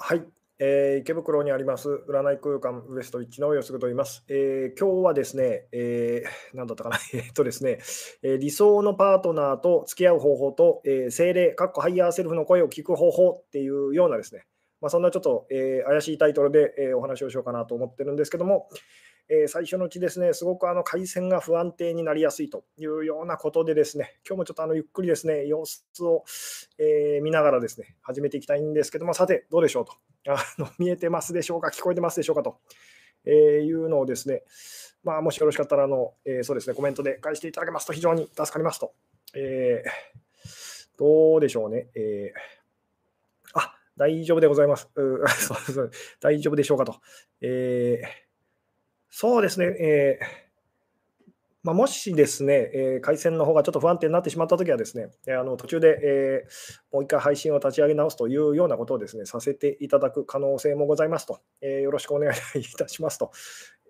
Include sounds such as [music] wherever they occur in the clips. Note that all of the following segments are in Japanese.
はい、えー池袋にあります占い空間ウエストウィッチの吉久と言います。えー今日はですね、えー、何だったかな、[laughs] えっとですね、えー理想のパートナーと付き合う方法と、えー聖霊、かっこハイヤーセルフの声を聞く方法っていうようなですね、まあ、そんなちょっと、えー怪しいタイトルで、えーお話をしようかなと思ってるんですけども、えー最初のうちですね、すごくあの回線が不安定になりやすいというようなことでですね、今日もちょっとあのゆっくりですね、様子を、えー見ながらですね、始めていきたいんですけども、さて、どうでしょうと。あの見えてますでしょうか、聞こえてますでしょうかと、えーいうのをですね、まあ、もしよろしかったらあの、えーそうですね、コメントで返していただけますと非常に助かりますと。えーどうでしょうね。えーあ、大丈夫でございます。う [laughs] そうそう大丈夫でしょうかと。えーそうですね、えーまあ、もしですね、えー回線の方がちょっと不安定になってしまったときはですね、あの途中で、えーもう一回配信を立ち上げ直すというようなことをですね、させていただく可能性もございますと、えーよろしくお願いいたしますと。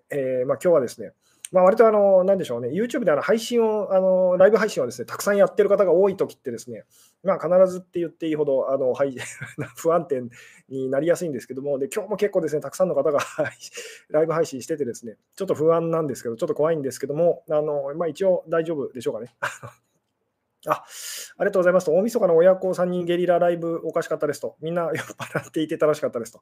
えーまあ、今日はですね、まあ、割とあの、なんでしょうね、YouTube であの配信を、あのライブ配信をですね、たくさんやってる方が多いときってですね、まあ、必ずって言っていいほど、あの、はい、[laughs] 不安定になりやすいんですけども、で、今日も結構ですね、たくさんの方が [laughs] ライブ配信しててですね、ちょっと不安なんですけど、ちょっと怖いんですけども、あの、まあ、一応大丈夫でしょうかね。あ、ありがとうございますと。大晦日の親子3人ゲリラライブおかしかったですと。みんな [laughs] 酔っ払っていて楽しかったですと。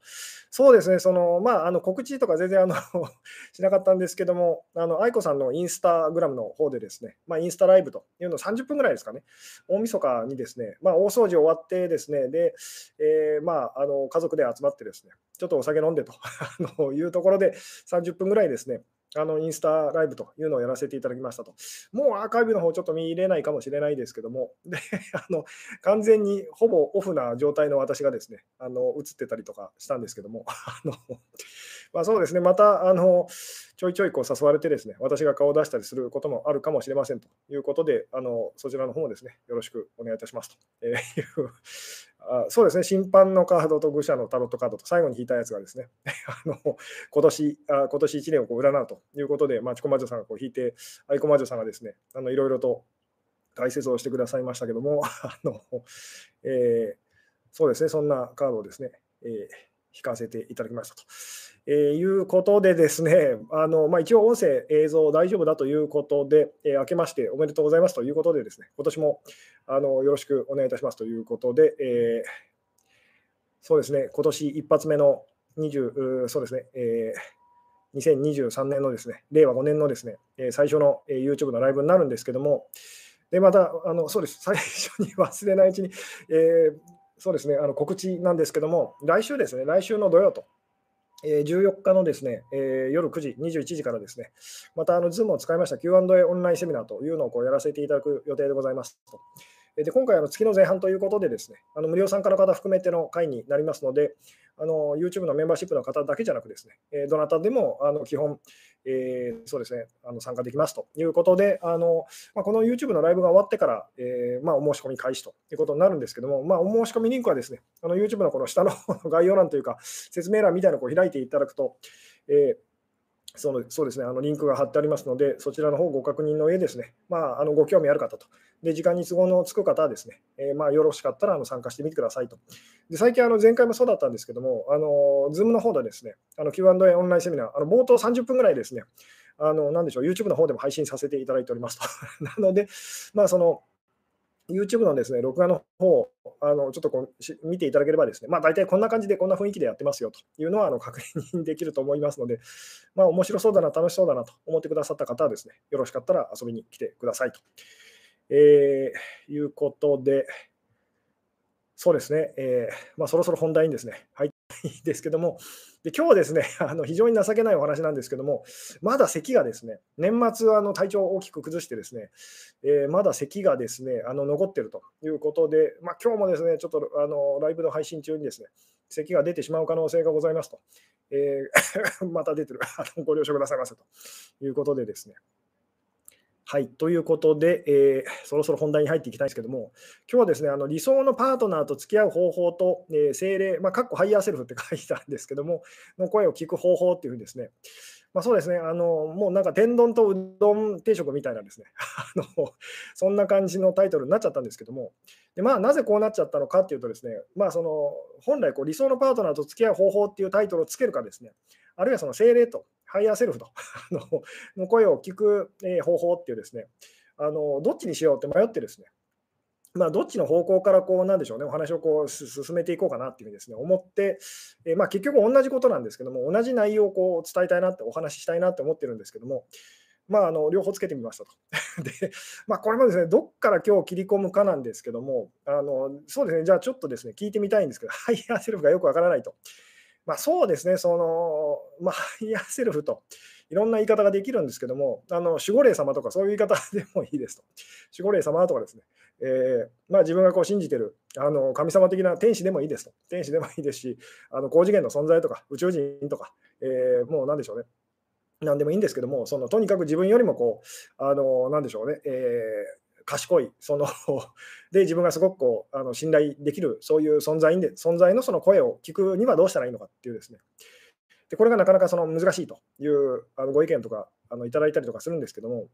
そうですね、その、まあ、あの告知とか全然あの [laughs] しなかったんですけども、あの、愛子さんのインスタグラムの方でですね、まあ、インスタライブというのを30分ぐらいですかね、大晦日にですね、まあ、大掃除終わってですね、で、えーまあ、あの家族で集まってですね、ちょっとお酒飲んでと [laughs] いうところで30分ぐらいですね、あのインスタライブというのをやらせていただきましたと。もうアーカイブの方ちょっと見れないかもしれないですけども、で [laughs] あの完全にほぼオフな状態の私がですね、あの映ってたりとかしたんですけども、[laughs] あのまあ、そうですね、またあのちょいちょいこう誘われてですね、私が顔を出したりすることもあるかもしれませんということで、あのそちらの方もですね、よろしくお願いいたしますと、いうあそうですね、審判のカードと愚者のタロットカードと最後に引いたやつがですね、[laughs] あの今年あ今年1年をこう占うということで、まあ、チコマジョさんがこう引いて、アイコマジョさんがですね、あのいろいろと解説をしてくださいましたけども、[laughs] あのえーそうですね、そんなカードをですね、えー引かせていただきましたと。えーいうことでですね、あのまあ、一応音声、映像大丈夫だということで、えー明けましておめでとうございますということでですね、今年もあのよろしくお願いいたしますということで、えーそうですね、今年一発目の20、そうですね、えー2023年のですね、令和5年のですね、え最初の、え YouTube のライブになるんですけども、で、また、あのそうです、最初に忘れないうちに、えーそうですね、あの告知なんですけども、来週ですね、来週の土曜と、えー14日のですね、えー夜9時、21時からですね、またあの Zoom を使いました Q&A オンラインセミナーというのをこうやらせていただく予定でございますと。で今回、あの月の前半ということでですね、あの無料参加の方含めての会になりますので、あの YouTube のメンバーシップの方だけじゃなくですね、えどなたでもあの基本、えーそうですね、あの参加できますということで、あのまあ、この YouTube のライブが終わってから、えーまあ、お申し込み開始ということになるんですけども、まあ、お申し込みリンクはですね、あの YouTube のこの下の概要欄というか、説明欄みたいなのを開いていただくと、えーそのそうですね、あのリンクが貼ってありますので、そちらの方ご確認の上ですね、まあ、あのご興味ある方と、で時間に都合のつく方はですね、えーまあ、よろしかったらあの参加してみてくださいと。で最近、あの前回もそうだったんですけども、あの Zoom の方でですね、あの Q&A オンラインセミナー、あの冒頭30分ぐらいですね、あのなんでしょう、YouTube の方でも配信させていただいておりますと。[laughs] なので、まあ、その YouTube のですね、録画の方あのちょっとこう見ていただければですね、まあ、大体こんな感じでこんな雰囲気でやってますよというのはあの確認できると思いますので、まあ、面白そうだな、楽しそうだなと思ってくださった方はですね、よろしかったら遊びに来てくださいと。えーいうことで、そうですね、えーまあ、そろそろ本題にですね、入っいいですけども、で今日はですね [laughs] あの、非常に情けないお話なんですけども、まだ咳がですね、年末あの体調を大きく崩してですね、えーまだ咳がですね、あの残ってるということで、まあ、今日もですね、ちょっとあのライブの配信中にですね、咳が出てしまう可能性がございますと、えー [laughs] また出てる。あの、ご了承くださいませということでですね、はい、ということで、えー、そろそろ本題に入っていきたいんですけども、今日はですね、あの理想のパートナーと付き合う方法と、えー、聖霊、まあ、かっこハイヤーセルフって書いてたんですけども、の声を聞く方法っていうふうにですね、まあ、そうですね、あのもうなんか天丼とうどん定食みたいなですね [laughs] あの、そんな感じのタイトルになっちゃったんですけども、でまあ、なぜこうなっちゃったのかっていうとですね、まあ、その本来こう理想のパートナーと付き合う方法っていうタイトルをつけるかですね、あるいはその聖霊とハイヤーセルフと [laughs] の声を聞く、方法っていうですね、あのどっちにしようって迷ってですね、まあ、どっちの方向からこうなんでしょうね、お話をこう進めていこうかなっていうふうにです、ね、思って、えまあ、結局同じことなんですけども、同じ内容をこう伝えたいなって、お話ししたいなって思ってるんですけども、まあ、あの両方つけてみましたと。[laughs] で、まあ、これもですね、どっから今日切り込むかなんですけども、あのそうですね、じゃあちょっとですね、聞いてみたいんですけど、ハイヤーセルフがよくわからないと。まあ、そうですね、その、まあ、ハイヤーセルフと、いろんな言い方ができるんですけども、あの守護霊様とかそういう言い方でもいいですと。守護霊様とかですね、えー、まあ、自分がこう信じてるあの神様的な天使でもいいですと。天使でもいいですし、あの高次元の存在とか宇宙人とか、えー、もう何でしょうね。何でもいいんですけども、そのとにかく自分よりもこう、あの何でしょうね、えー賢い、その [laughs] で自分がすごくこうあの信頼できる、そういう存在で存在のその声を聞くにはどうしたらいいのかっていうですね、でこれがなかなかその難しいというあのご意見とかあのいただいたりとかするんですけども、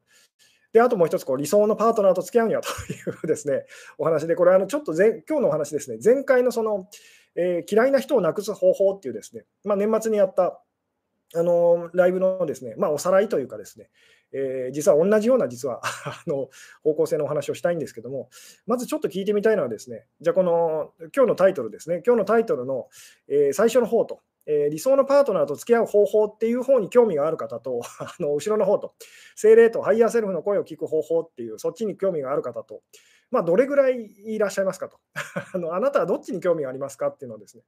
であともう一つこう、理想のパートナーと付き合うにはというですねお話で、これあのちょっと前今日のお話ですね、前回のその、えー、嫌いな人をなくす方法っていうですね、まあ、年末にやったあのライブのですね、まあ、おさらいというかですね、えー、実は同じような実は [laughs] あの方向性のお話をしたいんですけども、まずちょっと聞いてみたいのはですね、じゃあこの今日のタイトルですね、今日のタイトルの、えー、最初の方と、えー、理想のパートナーと付き合う方法っていう方に興味がある方と、[laughs] あの後ろの方と、聖霊とハイヤーセルフの声を聞く方法っていう、そっちに興味がある方と、まあ、どれぐらいいらっしゃいますかと [laughs] あの。あなたはどっちに興味がありますかっていうのをですね、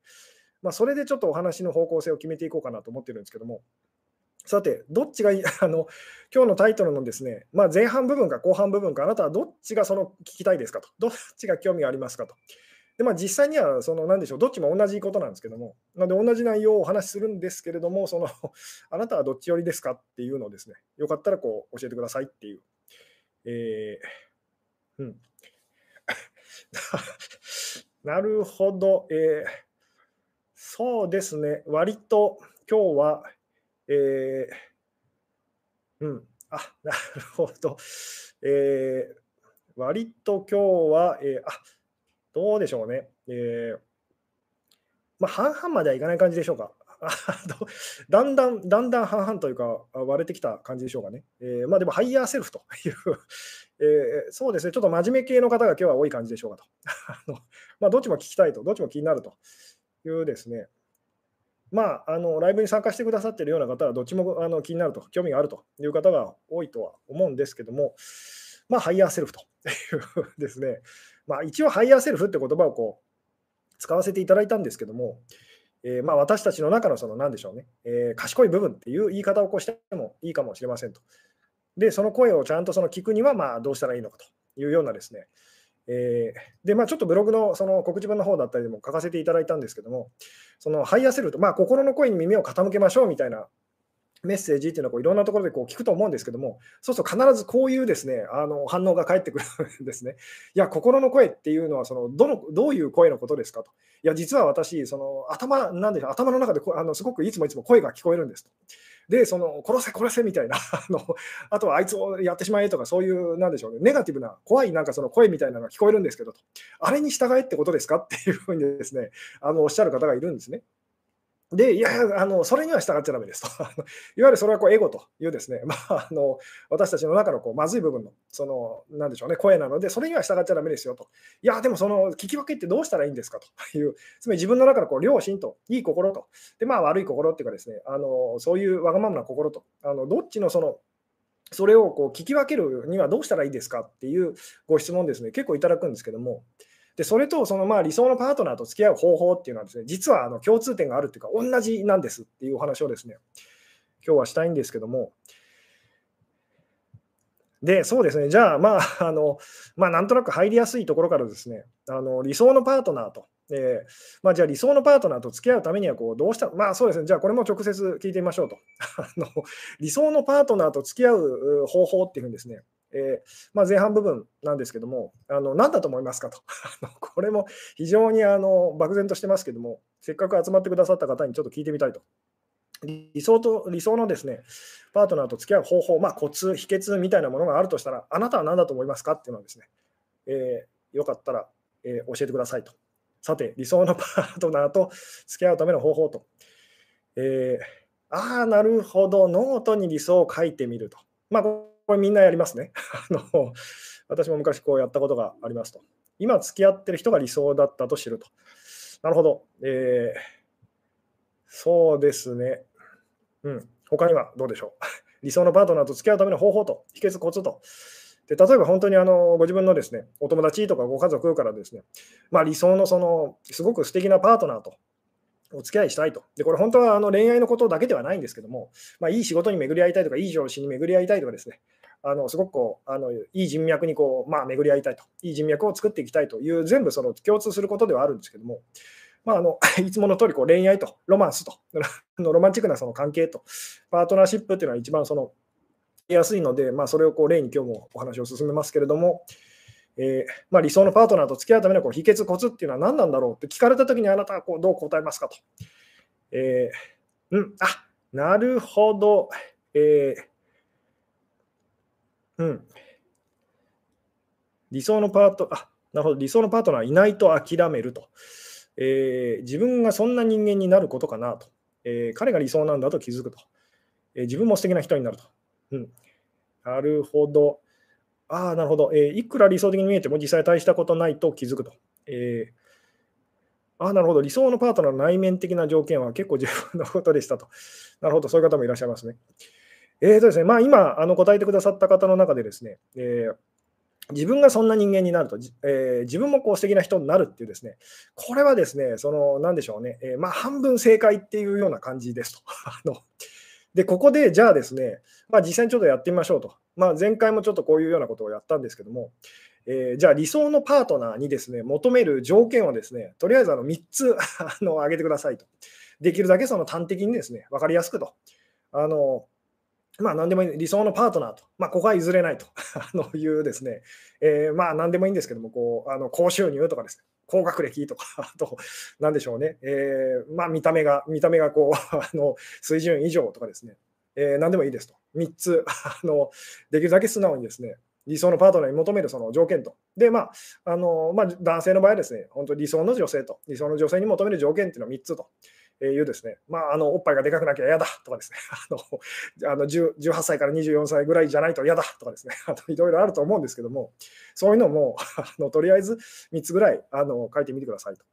まあ、それでちょっとお話の方向性を決めていこうかなと思ってるんですけども、さて、どっちがいい、[laughs] あの今日のタイトルのですね、まあ、前半部分か後半部分か、あなたはどっちがその聞きたいですかと、どっちが興味がありますかと。でまあ、実際にはその何でしょう、どっちも同じことなんですけども、なので同じ内容をお話しするんですけれども、その [laughs] あなたはどっち寄りですかっていうのをですね、よかったらこう教えてくださいっていう。えー、うん。[laughs] なるほど、えー、そうですね、割と今日は、えー、うん、あなるほど、えー、割と今日は、えー、あどうでしょうね。えー、まあ、半々まではいかない感じでしょうか。だんだん、だんだん半々というか、割れてきた感じでしょうかね。えー、まあでも、ハイヤーセルフという [laughs] えー、そうですね、ちょっと真面目系の方が今日は多い感じでしょうかと。[laughs] あのまあ、どっちも聞きたいと、どっちも気になるというですね、まあ、あのライブに参加してくださっているような方は、どっちもあの気になると、興味があるという方が多いとは思うんですけども、まあ、ハイヤーセルフと [laughs] いうですね、まあ、一応、ハイヤーセルフって言葉をこう使わせていただいたんですけども、えー、まあ私たちの中のその何でしょうね、えー、賢い部分っていう言い方をこうしてもいいかもしれませんと。で、その声をちゃんとその聞くにはまあどうしたらいいのかというようなですね、えー、で、まあ、ちょっとブログのその告知文の方だったりでも書かせていただいたんですけども、そのハイヤセルと、まあ、心の声に耳を傾けましょうみたいなメッセージっていうのはこういろんなところでこう聞くと思うんですけども、そうすると必ずこういうですねあの反応が返ってくるんですね。いや、心の声っていうのはそのどのどういう声のことですかと。いや、実は私、その頭なんで頭の中であのすごくいつもいつも声が聞こえるんですと。で、その殺せ、殺せみたいな [laughs] あの、あとはあいつをやってしまえとか、そういう、なんでしょうね、ネガティブな、怖いなんかその声みたいなのが聞こえるんですけど、あれに従えってことですか？っていうふうにですね、あのおっしゃる方がいるんですね。で、いや、あのそれには従っちゃだめですと。[laughs] いわゆるそれはこうエゴというですね、まあ、あの私たちの中のこうまずい部分の、その、なんでしょうね、声なので、それには従っちゃだめですよと。いや、でもその聞き分けってどうしたらいいんですかと。[laughs] いう、つまり自分の中のこう良心と、いい心と、で、まあ悪い心っていうかですね、あのそういうわがままな心と、あのどっちのその、それをこう聞き分けるにはどうしたらいいですかっていうご質問ですね、結構いただくんですけども、でそれとそのまあ理想のパートナーと付き合う方法っていうのはですね、実はあの共通点があるっていうか、同じなんですっていうお話をですね、今日はしたいんですけども、で、そうですね、じゃあ、まあ、あの、まあ、なんとなく入りやすいところからですね、あの理想のパートナーと、え、まあ、じゃあ理想のパートナーと付き合うためにはこうどうしたまあそうですね、じゃあこれも直接聞いてみましょうと。あの理想のパートナーと付き合う方法っていうふうにですね、えー、まあ、前半部分なんですけども、あの何だと思いますかと。[laughs] これも非常にあの漠然としてますけども、せっかく集まってくださった方にちょっと聞いてみたいと。理想と理想のですねパートナーと付き合う方法、まあ、コツ、秘訣みたいなものがあるとしたら、あなたは何だと思いますかっていうのはですね、えー、よかったら、えー、教えてくださいと。さて、理想のパートナーと付き合うための方法と。えー、ああ、なるほど、ノートに理想を書いてみると。まあ、これみんなやりますね。[laughs] あの私も昔こうやったことがありますと。今付き合ってる人が理想だったと知ると。なるほど。えー、そうですね。うん。他にはどうでしょう。[laughs] 理想のパートナーと付き合うための方法と、秘訣、コツと。で例えば本当にあのご自分のですねお友達とかご家族からですね、まあ、理想のそのすごく素敵なパートナーとお付き合いしたいと。で、これ本当はあの恋愛のことだけではないんですけども、まあ、いい仕事に巡り合いたいとか、いい上司に巡り合いたいとかですね、あのすごくこうあのいい人脈にこう、まあ、巡り合いたいと、いい人脈を作っていきたいという、全部その共通することではあるんですけども、まあ、あの [laughs] いつもの通りこり恋愛とロマンスと [laughs] ロマンチックなその関係とパートナーシップっていうのは一番その安いので、まあ、それをこう例に今日もお話を進めますけれども、えー、まあ、理想のパートナーと付き合うためのこう秘訣、コツっていうのは何なんだろうって聞かれたときにあなたはこうどう答えますかと。えー、うん、あなるほど。えー、うん。理想のパート、あなるほど、理想のパートナーいないと諦めると。えー、自分がそんな人間になることかなと、えー、彼が理想なんだと気づくと、えー、自分も素敵な人になると。うん、なるほど。ああ、なるほど、えいくら理想的に見えても実際大したことないと気づくと。えああ、なるほど。理想のパートナーの内面的な条件は結構重要なことでしたと。なるほど。そういう方もいらっしゃいますね。えーとですね、まあ、今あの答えてくださった方の中でですね、えー自分がそんな人間になると、えー、自分もこう素敵な人になるっていうですね、これはですね、その、なんでしょうね、えー、まあ、半分正解っていうような感じですと。[laughs] あので、ここで、じゃあですね、まあ、実際にちょっとやってみましょうと。まあ、前回もちょっとこういうようなことをやったんですけども、えー、じゃあ理想のパートナーにですね、求める条件をですね、とりあえずあの3つ [laughs] あの挙げてくださいと。できるだけその端的にですね、分かりやすくと。あのまあ、何でもいい、理想のパートナーと、まあ、ここは譲れないと [laughs] あのいうですね、えー、まあ、何でもいいんですけども、こうあの高収入とかですね、高学歴とか、[laughs] あと、なんでしょうね、えー、まあ、見た目が、見た目がこう [laughs] あの水準以上とかですね、えー、何でもいいですと。3つ [laughs] あの、できるだけ素直にですね、理想のパートナーに求めるその条件と。で、まあ、あのまあ、男性の場合はですね、本当理想の女性と、理想の女性に求める条件っていうのは3つと。いうですね、まあ、あのおっぱいがでかくなきゃ嫌だとかですね、[laughs] あのあの18歳から24歳ぐらいじゃないと嫌だとかですね、[laughs] いろいろあると思うんですけども、そういうのも [laughs] あのとりあえず3つぐらいあの書いてみてくださいと。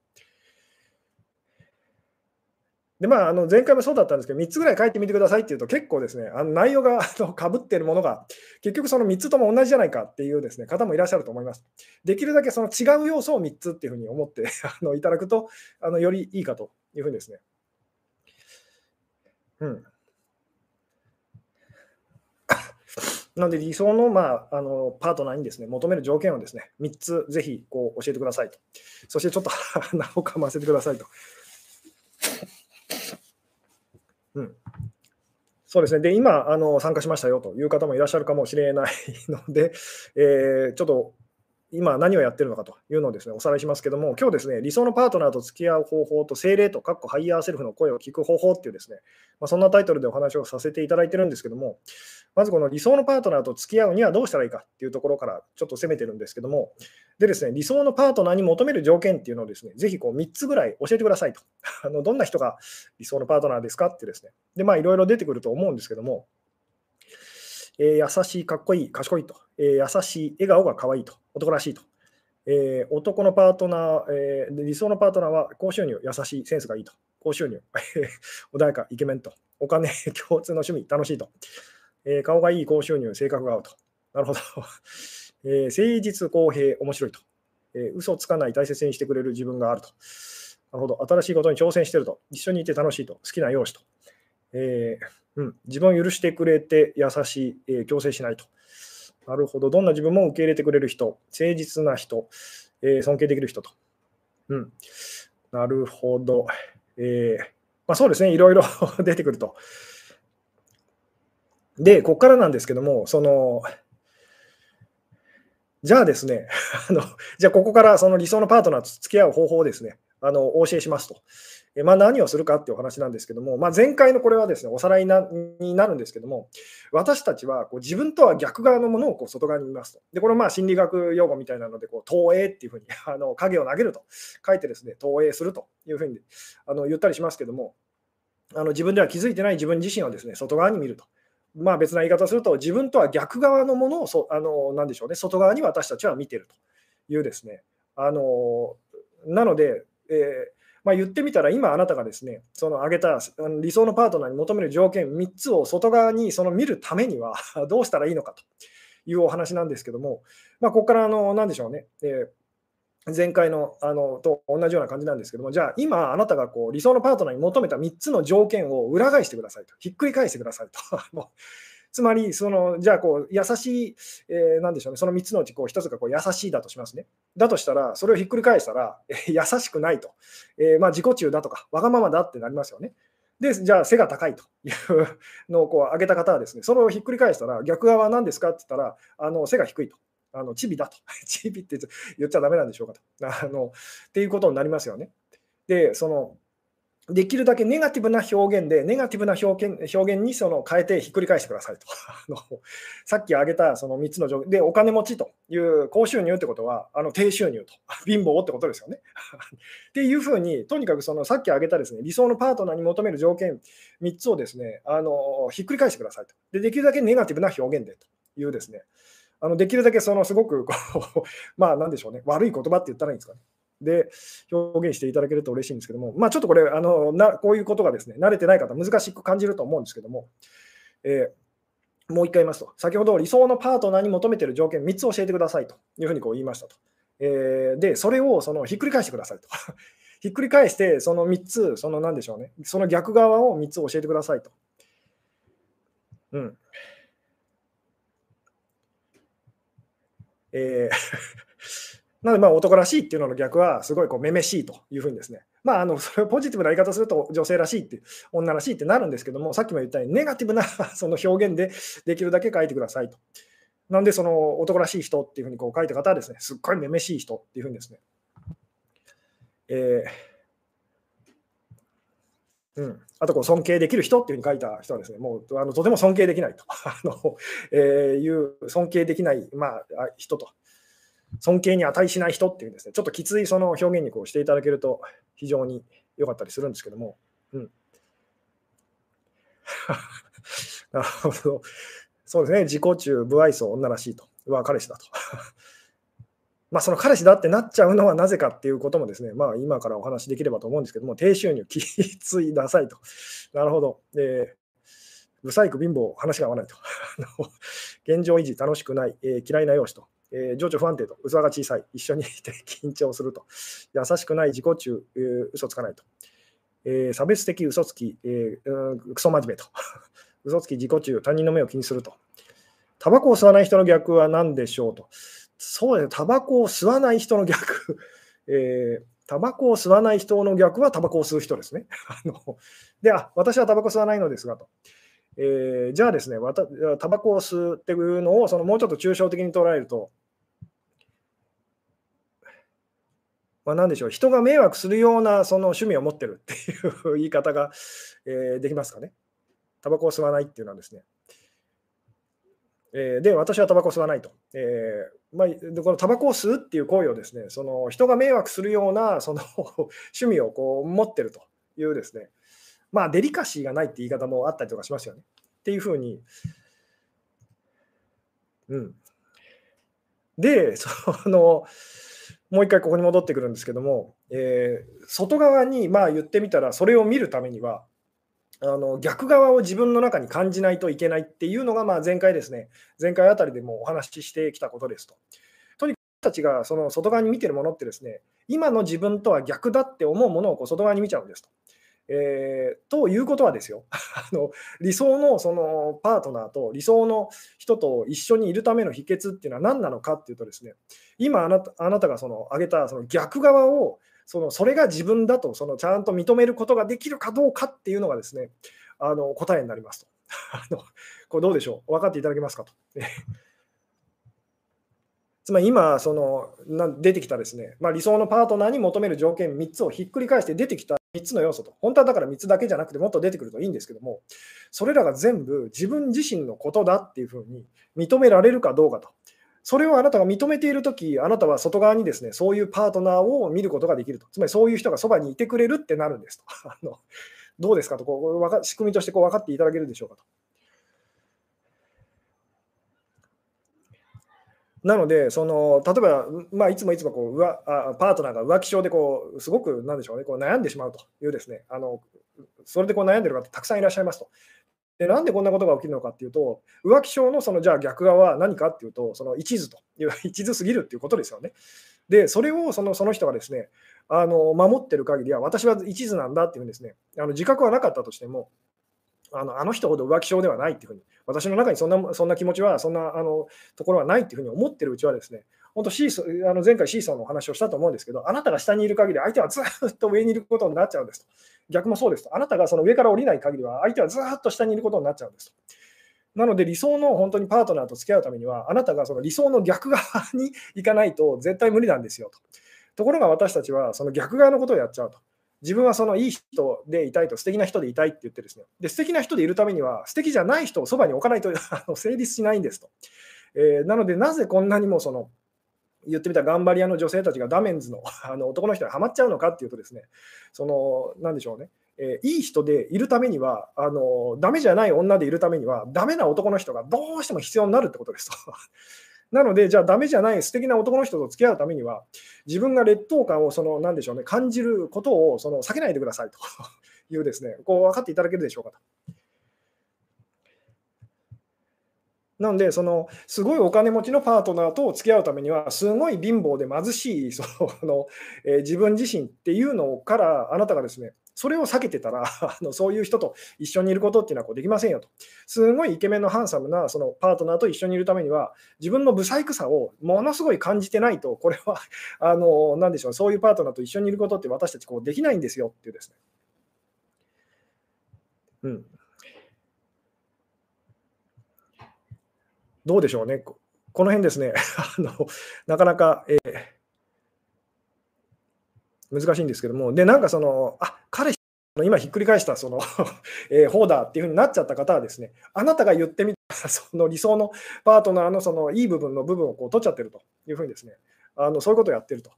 でまあ、あの前回もそうだったんですけど、3つぐらい書いてみてくださいっていうと、結構ですね、あの内容がかぶっているものが、結局その3つとも同じじゃないかっていうですね方もいらっしゃると思います。できるだけその違う要素を3つっていうふうに思ってあのいただくとあの、よりいいかというふうにですね。うん。[coughs] なので理想の,、まあ、あのパートナーにですね求める条件をですね3つぜひこう教えてくださいと。そしてちょっと [laughs] 鼻をかませてくださいと。うん、そうですね。で、今、あの参加しましたよという方もいらっしゃるかもしれないので、えー、ちょっと今何をやってるのかというのをですね、おさらいしますけども、今日ですね、理想のパートナーと付き合う方法と聖霊と、かっこハイヤーセルフの声を聞く方法っていうですね、まあ、そんなタイトルでお話をさせていただいてるんですけども、まずこの理想のパートナーと付き合うにはどうしたらいいかっていうところからちょっと攻めてるんですけども、でですね、理想のパートナーに求める条件っていうのをですね、ぜひこう3つぐらい教えてくださいと。あのどんな人が理想のパートナーですかってですね。で、まあいろいろ出てくると思うんですけども、えー、優しい、かっこいい、賢いと、えー、優しい、笑顔が可愛いと、男らしいと。えー、男のパートナー、えー、理想のパートナーは高収入、優しい、センスがいいと。高収入、[laughs] 穏やか、イケメンと。お金、[laughs] 共通の趣味、楽しいと。えー、顔がいい、高収入、性格が合うと。なるほど。[laughs] えー、誠実、公平、面白いと。えー、嘘つかない、大切にしてくれる自分があると。なるほど。新しいことに挑戦してると。一緒にいて楽しいと。好きな容姿と。えーうん、自分を許してくれて優しい、えー、強制しないと。なるほど。どんな自分も受け入れてくれる人、誠実な人、えー、尊敬できる人と。うん。なるほど。えー、まあ、そうですね。いろいろ [laughs] 出てくると。で、ここからなんですけども、その、じゃあですね、[laughs] あのじゃあここからその理想のパートナーと付き合う方法ですね、あのお教えしますと。えまあ、何をするかっていうお話なんですけども、まあ、前回のこれはですね、おさらいになるんですけども、私たちはこう自分とは逆側のものをこう外側に見ますと。で、これまあ心理学用語みたいなので、こう投影っていうふうに [laughs] あの影を投げると書いてですね、投影するというふうにあの言ったりしますけども、あの自分では気づいてない自分自身をですね、外側に見ると。まあ、別な言い方すると、自分とは逆側のものをそあのなんでしょうね、外側に私たちは見てるというですね。あのなので、えーまあ、言ってみたら、今あなたがですね、その挙げた理想のパートナーに求める条件3つを外側にその見るためには [laughs] どうしたらいいのかというお話なんですけども、まあ、ここからあの何でしょうね、えー、前回のあのと同じような感じなんですけども、じゃあ今あなたがこう理想のパートナーに求めた3つの条件を裏返してくださいと、ひっくり返してくださいと。[laughs] つまり、そのじゃあこう、優しい、えー、なんでしょうね、その3つのうちこう1つがこう優しいだとしますね。だとしたら、それをひっくり返したら、えー、優しくないと、えー、まあ、自己中だとか、わがままだってなりますよね。で、じゃあ背が高いというのをこう上げた方はですね、それをひっくり返したら、逆側は何ですかって言ったら、あの背が低いと。あのチビだと。[laughs] チビって言っちゃだめなんでしょうかと。あのっていうことになりますよね。で、そのできるだけネガティブな表現で、ネガティブな表現表現にその変えてひっくり返してくださいと。[laughs] さっき挙げたその3つの条件で、お金持ちという高収入ってことは、あの低収入と、貧乏ってことですよね。[laughs] っていうふうに、とにかくそのさっき挙げたですね理想のパートナーに求める条件3つをですねあのひっくり返してくださいと。で、できるだけネガティブな表現でというですね、あのできるだけそのすごくこう、[laughs] まあなんでしょうね、悪い言葉って言ったらいいんですかね。で表現していただけると嬉しいんですけども、まあ、ちょっとこれあのな、こういうことがですね慣れてない方、難しく感じると思うんですけども、えー、もう一回言いますと、先ほど理想のパートナーに求めている条件3つ教えてくださいというふうにこう言いましたと。えー、で、それをそのひっくり返してくださいと。[laughs] ひっくり返して、その3つ、その何でしょうね、その逆側を3つ教えてくださいと。うん。えーなので、まあ、男らしいっていうのの逆は、すごいこう、めめしいというふうにですね、まあ、あのそれをポジティブな言い方すると、女性らしいって、女らしいってなるんですけども、さっきも言ったように、ネガティブなその表現でできるだけ書いてくださいと。なんで、その男らしい人っていうふうにこう書いた方はですね、すっごいめめしい人っていうふうにですね、えー、うん、あとこう尊敬できる人っていうふうに書いた人はですね、もうあのとても尊敬できないと。[laughs] あの、えー、いう尊敬できない、まあ、人と。尊敬に値しない人っていうですね、ちょっときついその表現にこうしていただけると非常に良かったりするんですけども、うん。[laughs] なるほど。そうですね、自己中、不愛想、女らしいと。うわ、彼氏だと。[laughs] まあその彼氏だってなっちゃうのはなぜかっていうこともですね、まあ今からお話しできればと思うんですけども、低収入、きつい、ダサいと。なるほど。えー、不細工、貧乏、話が合わないと。[laughs] 現状維持、楽しくない、えー、嫌いな容姿と。えー、情緒不安定と、器が小さい、一緒にいて緊張すると、[laughs] 優しくない自己中、えー、嘘つかないと、えー、差別的嘘つき、えー、クソ真面目と、[laughs] 嘘つき自己中、他人の目を気にすると、タバコを吸わない人の逆は何でしょうと、そうですね、タバコを吸わない人の逆、[laughs] えー、タバコを吸わない人の逆はタバコを吸う人ですね。あので、あ、私はタバコ吸わないのですがと。えー、じゃあですね、タバコを吸うっていうのをそのもうちょっと抽象的に捉えると、まあ、何でしょう、人が迷惑するようなその趣味を持ってるっていう言い方が、えー、できますかね。タバコを吸わないっていうのはですね。えー、で、私はタバコを吸わないと。えーまあ、このタバコを吸うっていう行為をですね、その人が迷惑するようなその趣味をこう持ってるというですね、まあ、デリカシーがないって言い方もあったりとかしますよね。っていうふうに、うん。で、その、もう一回ここに戻ってくるんですけども、えー、外側にまあ言ってみたら、それを見るためには、あの逆側を自分の中に感じないといけないっていうのが、まあ、前回ですね、前回あたりでもお話ししてきたことですと。とにかく私たちがその外側に見てるものってですね、今の自分とは逆だって思うものをこう外側に見ちゃうんですと。えー、ということはですよ [laughs] あの理想のそのパートナーと理想の人と一緒にいるための秘訣っていうのは何なのかっていうとですね今あなたあなたがその挙げたその逆側をそのそれが自分だとそのちゃんと認めることができるかどうかっていうのがですねあの答えになりますと。あ [laughs] のこれどうでしょう？分かっていただけますかと。[laughs] つまり今そのな出てきたですね、まあ、理想のパートナーに求める条件3つをひっくり返して出てきた。3つの要素と、本当はだから3つだけじゃなくてもっと出てくるといいんですけども、それらが全部自分自身のことだっていうふうに認められるかどうかと。それをあなたが認めているとき、あなたは外側にですね、そういうパートナーを見ることができると。つまりそういう人がそばにいてくれるってなるんですと。[laughs] あのどうですかとこう、仕組みとしてこう分かっていただけるでしょうかと。なので、その例えば、まあ、いつもいつもこう浮あパートナーが浮気症でこうすごくなんでしょうね、こう悩んでしまうというですね、あのそれでこう悩んでる方たくさんいらっしゃいますと。でなんでこんなことが起きるのかっていうと、浮気症のそのじゃあ逆側は何かっていうと、その一途という、[laughs] 一途すぎるっていうことですよね。で、それをそのその人がですね、あの守ってる限りは、私は一途なんだっていうふうにですね、あの自覚はなかったとしても、あのあの人ほど浮気症ではないっていうふうに、私の中にそんなそんな気持ちは、そんなあのところはないっていうふうに思ってるうちはですね、本当シーソあの前回シーソーのお話をしたと思うんですけど、あなたが下にいる限り相手はずっと上にいることになっちゃうんですと。逆もそうですと。あなたがその上から降りない限りは相手はずっと下にいることになっちゃうんですと。なので理想の本当にパートナーと付き合うためには、あなたがその理想の逆側に行かないと絶対無理なんですよと。ところが私たちはその逆側のことをやっちゃうと。自分はそのいい人でいたいと、素敵な人でいたいって言ってですね、で素敵な人でいるためには、素敵じゃない人をそばに置かないと [laughs] 成立しないんですと。えー、なので、なぜこんなにもその言ってみた頑張り屋の女性たちがダメンズの [laughs] あの男の人にはまっちゃうのかっていうとですね、その、なんでしょうね、えー、いい人でいるためには、あのダメじゃない女でいるためには、ダメな男の人がどうしても必要になるってことですと。[laughs] なので、じゃあ、ダメじゃない素敵な男の人と付き合うためには、自分が劣等感をその、なんでしょうね、感じることをその避けないでくださいというですね、こう分かっていただけるでしょうかと。なので、そのすごいお金持ちのパートナーと付き合うためには、すごい貧乏で貧しい [laughs] その、え、自分自身っていうのからあなたがですね、それを避けてたら [laughs] あの、そういう人と一緒にいることっていうのはこうできませんよと。すごいイケメンのハンサムなそのパートナーと一緒にいるためには、自分の不細工さをものすごい感じてないと、これは [laughs] あの、なんでしょう、そういうパートナーと一緒にいることって私たちこうできないんですよっていうですね。うん。どうでしょうね。この辺ですね、[laughs] あのなかなか、えー難しいんですけども、で、なんかその、あ彼氏、今ひっくり返したその [laughs] えー、ホーダーっていうふうになっちゃった方はですね、あなたが言ってみた [laughs] その理想のパートナーのそのいい部分の部分をこう取っちゃってるというふうにですね、あのそういうことをやってると。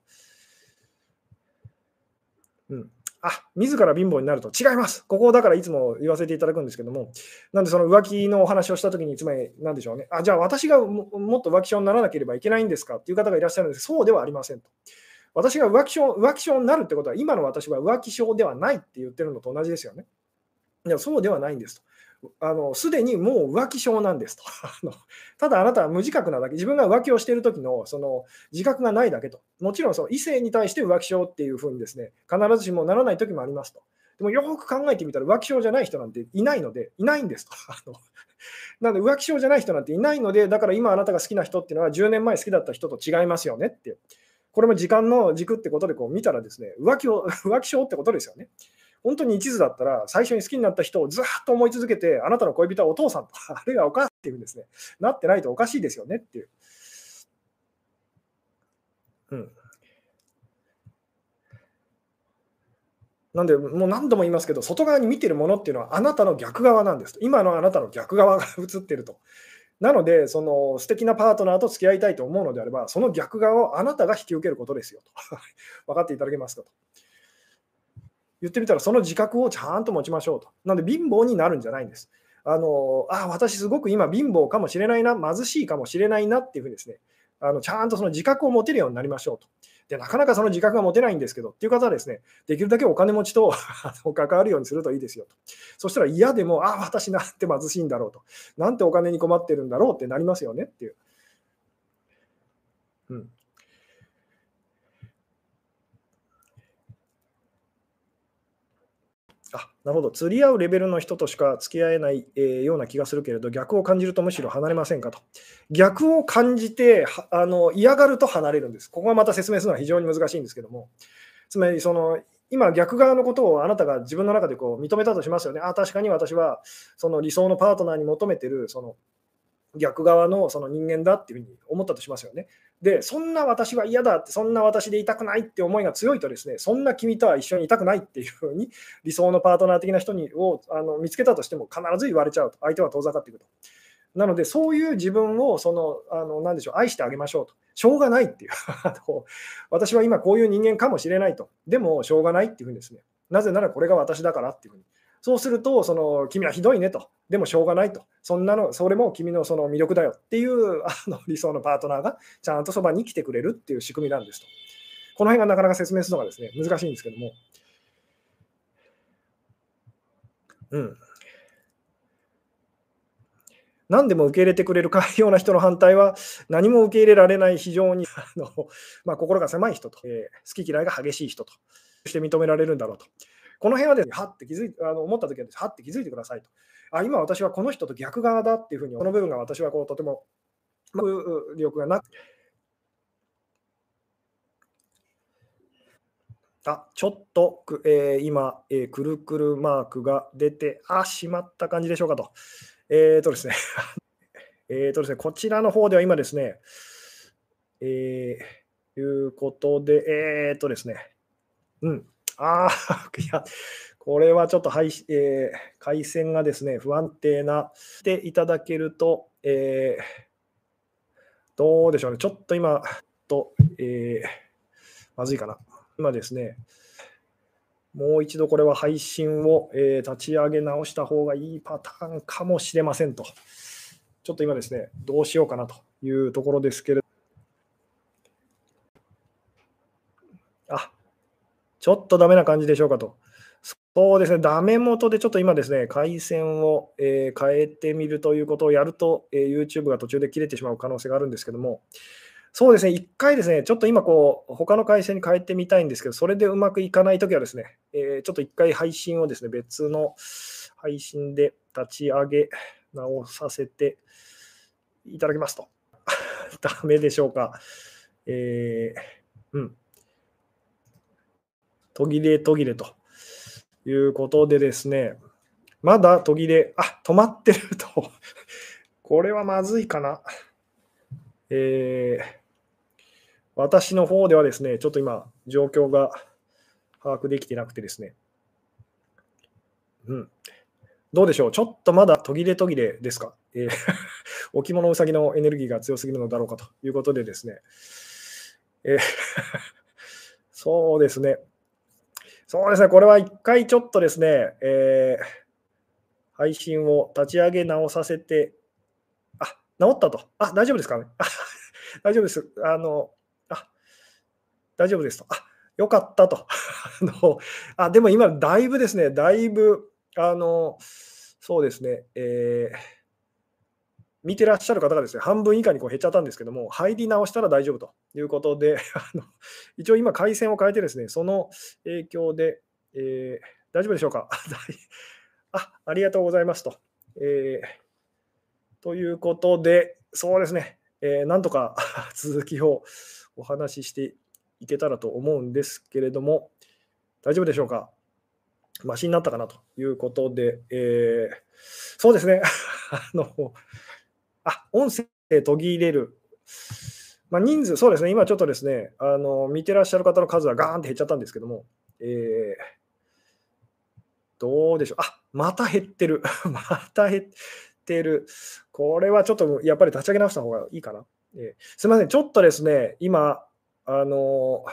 うん。あ、自ら貧乏になると違います。ここをだからいつも言わせていただくんですけども、なんでその浮気のお話をしたときに、つまりなんでしょうね、あ、じゃあ私がもっと浮気症にならなければいけないんですか？っていう方がいらっしゃるんですそうではありませんと。私が浮気症浮気症になるってことは、今の私は浮気症ではないって言ってるのと同じですよね。いやそうではないんですと。あのすでにもう浮気症なんですと。[laughs] ただあなたは無自覚なだけ、自分が浮気をしている時のその自覚がないだけと。もちろんその異性に対して浮気症っていうふうにですね、必ずしもならない時もありますと。でもよく考えてみたら浮気症じゃない人なんていないので、いないんですと。[laughs] あのなので浮気症じゃない人なんていないので、だから今あなたが好きな人っていうのは10年前好きだった人と違いますよねって。これも時間の軸ってことでこう見たらですね、浮気を、[laughs] 浮気症ってことですよね。本当に一途だったら、最初に好きになった人をずっと思い続けて、あなたの恋人はお父さんと、あるいはお母さんっていうんですね、なってないとおかしいですよねっていう。うん。なんで、もう何度も言いますけど、外側に見てるものっていうのはあなたの逆側なんです。今のあなたの逆側が映ってると。なので、その素敵なパートナーと付き合いたいと思うのであれば、その逆側をあなたが引き受けることですよと。[laughs] 分かっていただけますかと。言ってみたら、その自覚をちゃんと持ちましょうと。なので、貧乏になるんじゃないんです。あのあ私、すごく今、貧乏かもしれないな、貧しいかもしれないなっていうふうにですね、あのちゃんとその自覚を持てるようになりましょうと。でなかなかその自覚が持てないんですけどっていう方はですね、できるだけお金持ちと [laughs] 関わるようにするといいですよと。そしたら嫌でも、ああ、私なんて貧しいんだろうと。なんてお金に困ってるんだろうってなりますよねっていう。うん。あなるほど、釣り合うレベルの人としか付き合えない、えー、ような気がするけれど、逆を感じるとむしろ離れませんかと。逆を感じてあの嫌がると離れるんです。ここがまた説明するのは非常に難しいんですけども、つまりその今、逆側のことをあなたが自分の中でこう認めたとしますよね。あ確かに私はその理想のパートナーに求めてるその逆側のその人間だっていうふうに思ったとしますよね。で、そんな私は嫌だって、そんな私でいたくないって思いが強いとですね、そんな君とは一緒にいたくないっていうふうに [laughs] 理想のパートナー的な人にをあの見つけたとしても必ず言われちゃうと、相手は遠ざかっていくと。なので、そういう自分をその、あの何でしょう、愛してあげましょうと。しょうがないっていう [laughs] 私は今こういう人間かもしれないと。でも、しょうがないっていうふうにですね、なぜならこれが私だからっていうふうに。そうすると、その君はひどいねと。でもしょうがないと。そんなの、それも君のその魅力だよっていうあの理想のパートナーがちゃんとそばに来てくれるっていう仕組みなんですと。この辺がなかなか説明するのがですね、難しいんですけども。うん。何でも受け入れてくれるかような人の反対は、何も受け入れられない非常にあの、まあ、心が狭い人と、えー、好き嫌いが激しい人として認められるんだろうと。この辺はですね、はって気づいあの思ったときは、はって気づいてくださいと。あ、今私はこの人と逆側だっていうふうに、この部分が私はこうとても、まあ、力がなく、あ、ちょっと、えー、今、えー、くるくるマークが出て、あ、しまった感じでしょうかと。えっ、ー、とですね、[laughs] えっとですね、こちらの方では今ですね、えー、いうことで、えっ、ー、とですね、うん、ああ、[laughs] いや、これはちょっと配、えー、回線がですね、不安定な、していただけると、えー、どうでしょうね、ちょっと今、と、えー、まずいかな。今ですね、もう一度これは配信を、えー、立ち上げ直した方がいいパターンかもしれませんと。ちょっと今ですね、どうしようかなというところですけれど。ちょっとダメな感じでしょうかと。そうですね、ダメ元でちょっと今ですね、回線を、えー、変えてみるということをやると、えー、YouTube が途中で切れてしまう可能性があるんですけども、そうですね、一回ですね、ちょっと今こう、他の回線に変えてみたいんですけど、それでうまくいかないときはですね、えー、ちょっと一回配信をですね、別の配信で立ち上げ直させていただきますと。[laughs] ダメでしょうか。えー、うん。途切れ途切れということでですね、まだ途切れ、あ、止まってると。[laughs] これはまずいかな。えー私の方ではですね、ちょっと今、状況が把握できてなくてですね。うん。どうでしょう？ちょっとまだ途切れ途切れですか、えー、[laughs] 置物うさぎのエネルギーが強すぎるのだろうかということでですね。えー [laughs] そうですね。そうですね。これは一回ちょっとですね、えー、配信を立ち上げ直させて、あ、治ったと。あ、大丈夫ですかね。大丈夫です。あの、あ大丈夫ですと。あよかったと。あのあでも今、だいぶですね、だいぶ、あのそうですね、えー、見てらっしゃる方がですね、半分以下にこう減っちゃったんですけども、入り直したら大丈夫ということで、[laughs] あの一応今、回線を変えてですね、その影響で、えー、大丈夫でしょうか？[laughs] あありがとうございますと。えー、ということで、そうですね、えー、なんとか [laughs] 続きをお話ししていけたらと思うんですけれども、大丈夫でしょうか？マシになったかなということで、えー、そうですね、あの、あ、音声途切れる。まあ、人数、そうですね、今ちょっとですね、あの見てらっしゃる方の数はガーンって減っちゃったんですけども、えー、どうでしょう。あ、また減ってる。[laughs] また減ってる。これはちょっとやっぱり立ち上げ直した方がいいかな。えー、すみません、ちょっとですね、今、あの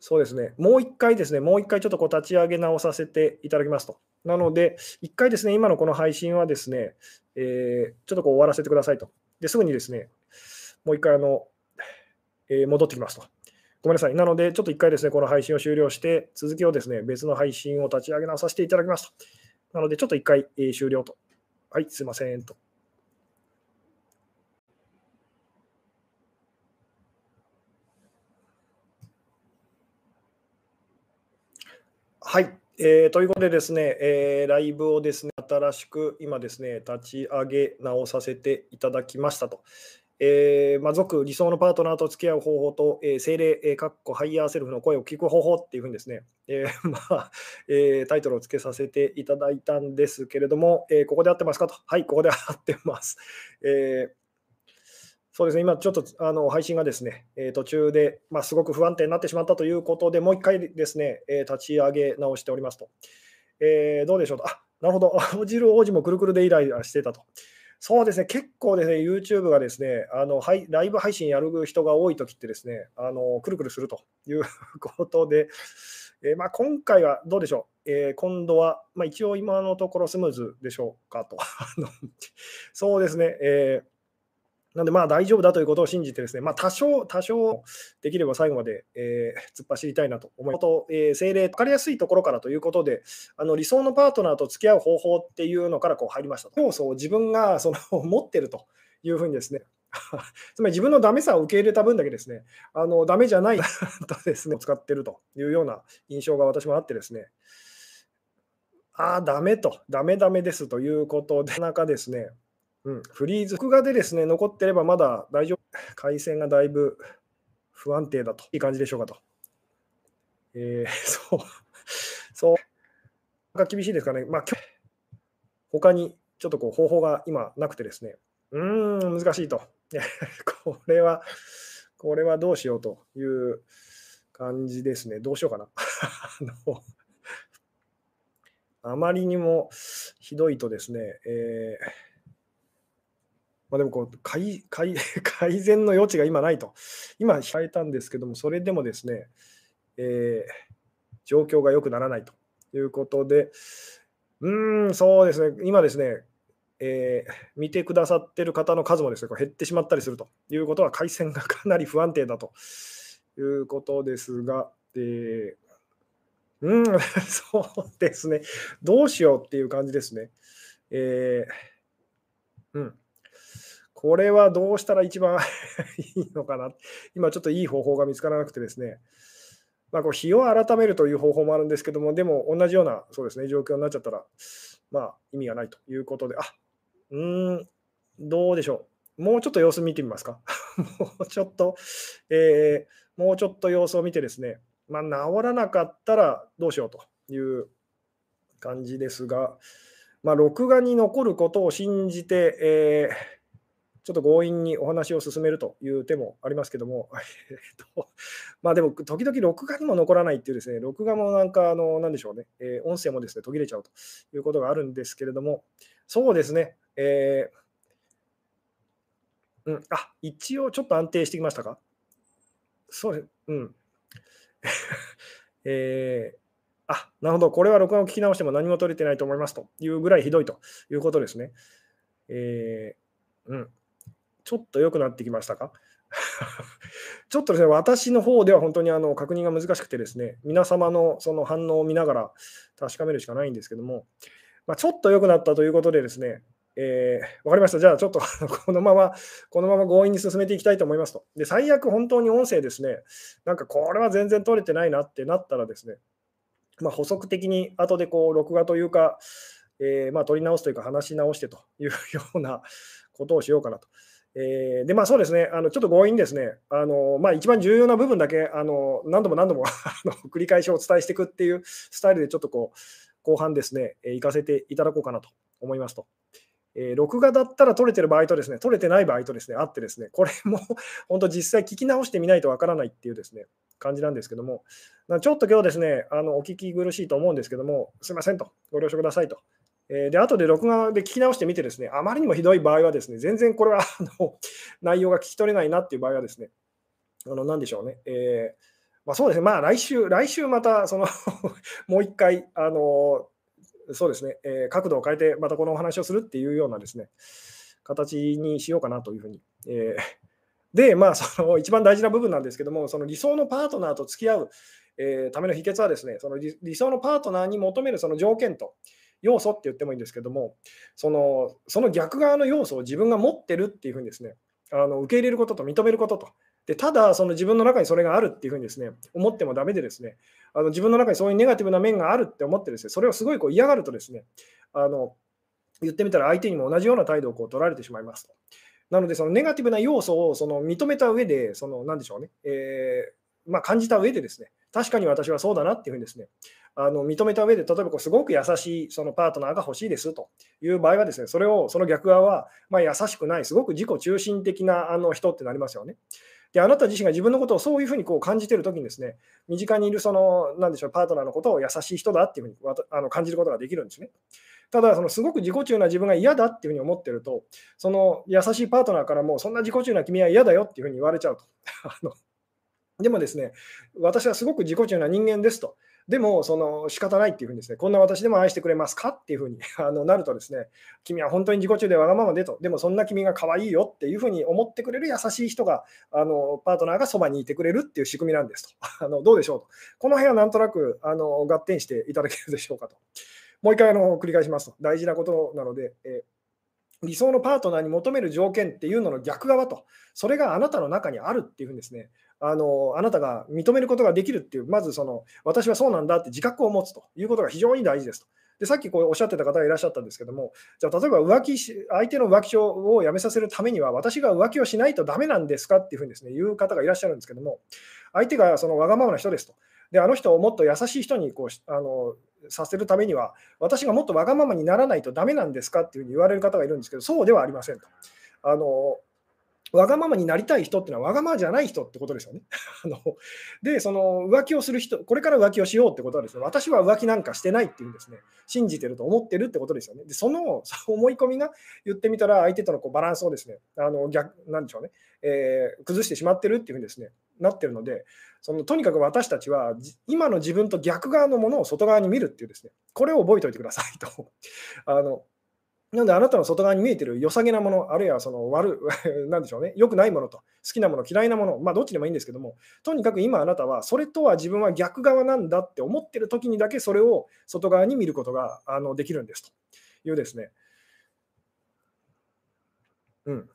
そうですね、もう一回ですね、もう一回ちょっとこう立ち上げ直させていただきますと。なので、一回ですね、今のこの配信はですね、えー、ちょっとこう終わらせてくださいと。ですぐにですね、もう一回あの、えー、戻ってきますと。ごめんなさい。なので、ちょっと一回ですね、この配信を終了して、続きをですね、別の配信を立ち上げ直させていただきますと。なので、ちょっと一回、えー、終了と。はい、すいませんと。はい、えー、ということでですね、えー、ライブをですね、新しく今ですね、立ち上げ直させていただきましたとえーまあ、俗理想のパートナーと付き合う方法と、えー、聖霊、えー、かっこハイヤーセルフの声を聞く方法っていうふうにですね、えー [laughs] まあえー、タイトルをつけさせていただいたんですけれども、えー、ここで合ってますかと。はい、ここで合ってます。えーそうですね、今ちょっとあの配信がですね、えー、途中で、まあ、すごく不安定になってしまったということで、もう一回ですね、えー、立ち上げ直しておりますと。えー、どうでしょうと。あなるほど、青汁王子もくるくるでイライラしてたと。そうですね、結構ですね、YouTube がですね、あのはいライブ配信やる人が多いときってですね、あのくるくるするということで、えー、まあ、今回はどうでしょう、えー、今度は、まあ、一応今のところスムーズでしょうかと。そうですね、えーなんで、まあ大丈夫だということを信じてですね、まあ多少、多少できれば最後まで、えー、突っ走りたいなと思います。と、えー、精霊、分かりやすいところからということで、あの理想のパートナーと付き合う方法っていうのからこう入りましたと。要素を自分がその [laughs] 持ってるというふうにですね、[laughs] つまり自分のダメさを受け入れた分だけですね、あのダメじゃないとですね、使ってるというような印象が私もあってですね、ああ、ダメと、ダメダメですということで、なかなかですね、うん、フリーズ、録画でですね、残ってればまだ大丈夫。回線がだいぶ不安定だと。いい感じでしょうかと。えー、[laughs] そう、そう。なんか厳しいですかね。まあ、他にちょっとこう方法が今なくてですね。うーん、難しいと。[laughs] これは、これはどうしようという感じですね。どうしようかな。[laughs] あのあまりにもひどいとですね、えーまあ、でもこう改改 [laughs] 改善の余地が今ないと。今、変えたんですけども、それでもですね、えー、状況が良くならないということで、うん、そうですね、今ですね、えー、見てくださってる方の数もですね、こう減ってしまったりするということは、回線がかなり不安定だということですが、えー、うん、[laughs] そうですね、どうしようっていう感じですね。えー、うんこれはどうしたら一番 [laughs] いいのかな。今ちょっといい方法が見つからなくてですね。まあ、こう日を改めるという方法もあるんですけども、でも同じようなそうですね状況になっちゃったら、まあ、意味がないということで、あうーん、どうでしょう。もうちょっと様子見てみますか。[laughs] もうちょっと、えー、もうちょっと様子を見てですね、まあ、治らなかったらどうしようという感じですが、まあ、録画に残ることを信じて、えーちょっと強引にお話を進めるという手もありますけども、[laughs] えっと、まあでも、時々録画にも残らないっていうですね、録画もなんか、あの、なんでしょうね、えー、音声もですね、途切れちゃうということがあるんですけれども、そうですね、えー、うん、あ、一応ちょっと安定してきましたか？そうです、うん。[laughs] えー、あ、なるほど、これは録画を聞き直しても何も取れてないと思いますというぐらいひどいということですね。えー、うん。ちょっと良くなってきましたか？[laughs] ちょっとですね、私の方では本当にあの確認が難しくてですね、皆様のその反応を見ながら確かめるしかないんですけども、まあ、ちょっと良くなったということでですね、えー、分かりました。じゃあちょっと [laughs] このまま、このまま強引に進めていきたいと思いますと。で、最悪本当に音声ですね、なんかこれは全然取れてないなってなったらですね、まあ、補足的に後でこう録画というか、えー、まあ取り直すというか話し直してというようなことをしようかなと。えー、で、まあそうですね、あのちょっと強引ですね、あのまあ、一番重要な部分だけあの何度も何度も [laughs] 繰り返しお伝えしていくっていうスタイルでちょっとこう後半ですね、えー、行かせていただこうかなと思いますと。えー、録画だったら撮れてる場合とですね、撮れてない場合とですね、あってですね、これも [laughs] 本当実際聞き直してみないとわからないっていうですね、感じなんですけども、ちょっと今日ですね、あのお聞き苦しいと思うんですけども、すいませんと、ご了承くださいと。えで、後で録画で聞き直してみてですね、あまりにもひどい場合はですね、全然これはあの [laughs] 内容が聞き取れないなっていう場合はですね、あの何でしょうね、えー、まあ、そうですね、まあ来週、来週またその [laughs] もう一回、あのそうですね、えー、角度を変えてまたこのお話をするっていうようなですね、形にしようかなというふうに。えー、[laughs] で、まあ、その一番大事な部分なんですけども、その理想のパートナーと付き合う、えー、ための秘訣はですね、その理想のパートナーに求めるその条件と、要素って言ってもいいんですけども、そのその逆側の要素を自分が持ってるっていうふうにですね、あの受け入れることと認めることと。でただ、その自分の中にそれがあるっていうふうにですね、思ってもダメでですね、あの自分の中にそういうネガティブな面があるって思ってですね、それをすごいこう嫌がるとですね、あの言ってみたら相手にも同じような態度をこう取られてしまいますと。なので、そのネガティブな要素をその認めた上で、そのなんでしょうね、えー、まあ、感じた上でですね、確かに私はそうだなっていうふうにですね、あの認めた上で、例えばこうすごく優しいそのパートナーが欲しいですという場合はですね、それをその逆側は、まあ、優しくない、すごく自己中心的なあの人ってなりますよね。で、あなた自身が自分のことをそういうふうにこう感じているときにですね、身近にいるその、なんでしょう、パートナーのことを優しい人だっていうふうにあの感じることができるんですね。ただ、そのすごく自己中な自分が嫌だっていうふうに思ってると、その優しいパートナーからも、そんな自己中な君は嫌だよっていうふうに言われちゃうと。[laughs] あのでもですね、私はすごく自己中な人間ですと。でも、その仕方ないっていうふうにですね、こんな私でも愛してくれますかっていうふうに [laughs] あのなるとですね、君は本当に自己中でわがままでと、でもそんな君が可愛いよっていうふうに思ってくれる優しい人が、あのパートナーがそばにいてくれるっていう仕組みなんですと。[laughs] あのどうでしょうと。この辺はなんとなくあの合点していただけるでしょうかと。もう一回あの繰り返しますと。大事なことなので、えー、理想のパートナーに求める条件っていうのの逆側と、それがあなたの中にあるっていうふうにですね、あのあなたが認めることができるっていう、まずその私はそうなんだって自覚を持つということが非常に大事ですと。でさっきこうおっしゃってた方がいらっしゃったんですけども、じゃあ例えば浮気し、相手の浮気をやめさせるためには、私が浮気をしないとダメなんですかっていうふうにです、ね、言う方がいらっしゃるんですけども、相手がそのわがままな人ですと。で、あの人をもっと優しい人にこうあのさせるためには、私がもっとわがままにならないとダメなんですかっていうふうに言われる方がいるんですけど、そうではありませんと。あのわがままになりたい人っていうのはわがままじゃない人ってことですよね。[laughs] あので、その浮気をする人、これから浮気をしようってことはですね、私は浮気なんかしてないっていうんですね、信じてると思ってるってことですよね。で、その [laughs] 思い込みが言ってみたら、相手とのこうバランスをですね、あの逆なんでしょうね、えー、崩してしまってるっていうふうにですね、なってるので、そのとにかく私たちは今の自分と逆側のものを外側に見るっていうですね、これを覚えておいてくださいと。[laughs] あのなので、あなたの外側に見えてる良さげなもの、あるいはその悪、[laughs] なんでしょうね、良くないものと、好きなもの、嫌いなもの、まあ、どっちでもいいんですけども、とにかく今あなたは、それとは自分は逆側なんだって思ってる時にだけ、それを外側に見ることがあのできるんですというですね。うん、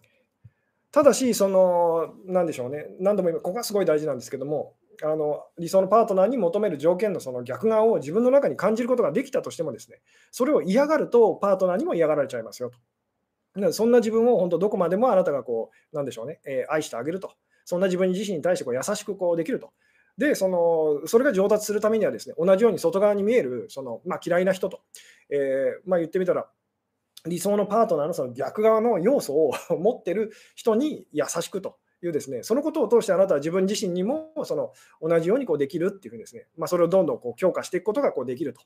ただし、その、なんでしょうね、何度も今、ここがすごい大事なんですけども、あの理想のパートナーに求める条件のその逆側を自分の中に感じることができたとしてもですね、それを嫌がるとパートナーにも嫌がられちゃいますよと。そんな自分を本当どこまでもあなたがこう、なんでしょうね、えー、愛してあげると。そんな自分自身に対してこう優しくこうできると。で、そのそれが上達するためにはですね、同じように外側に見えるその、まあ、嫌いな人と、えー、まあ、言ってみたら、理想のパートナーのその逆側の要素を持ってる人に優しくというですね、そのことを通してあなたは自分自身にもその同じようにこうできるっていうふうにですね、まあ、それをどんどんこう強化していくことがこうできると。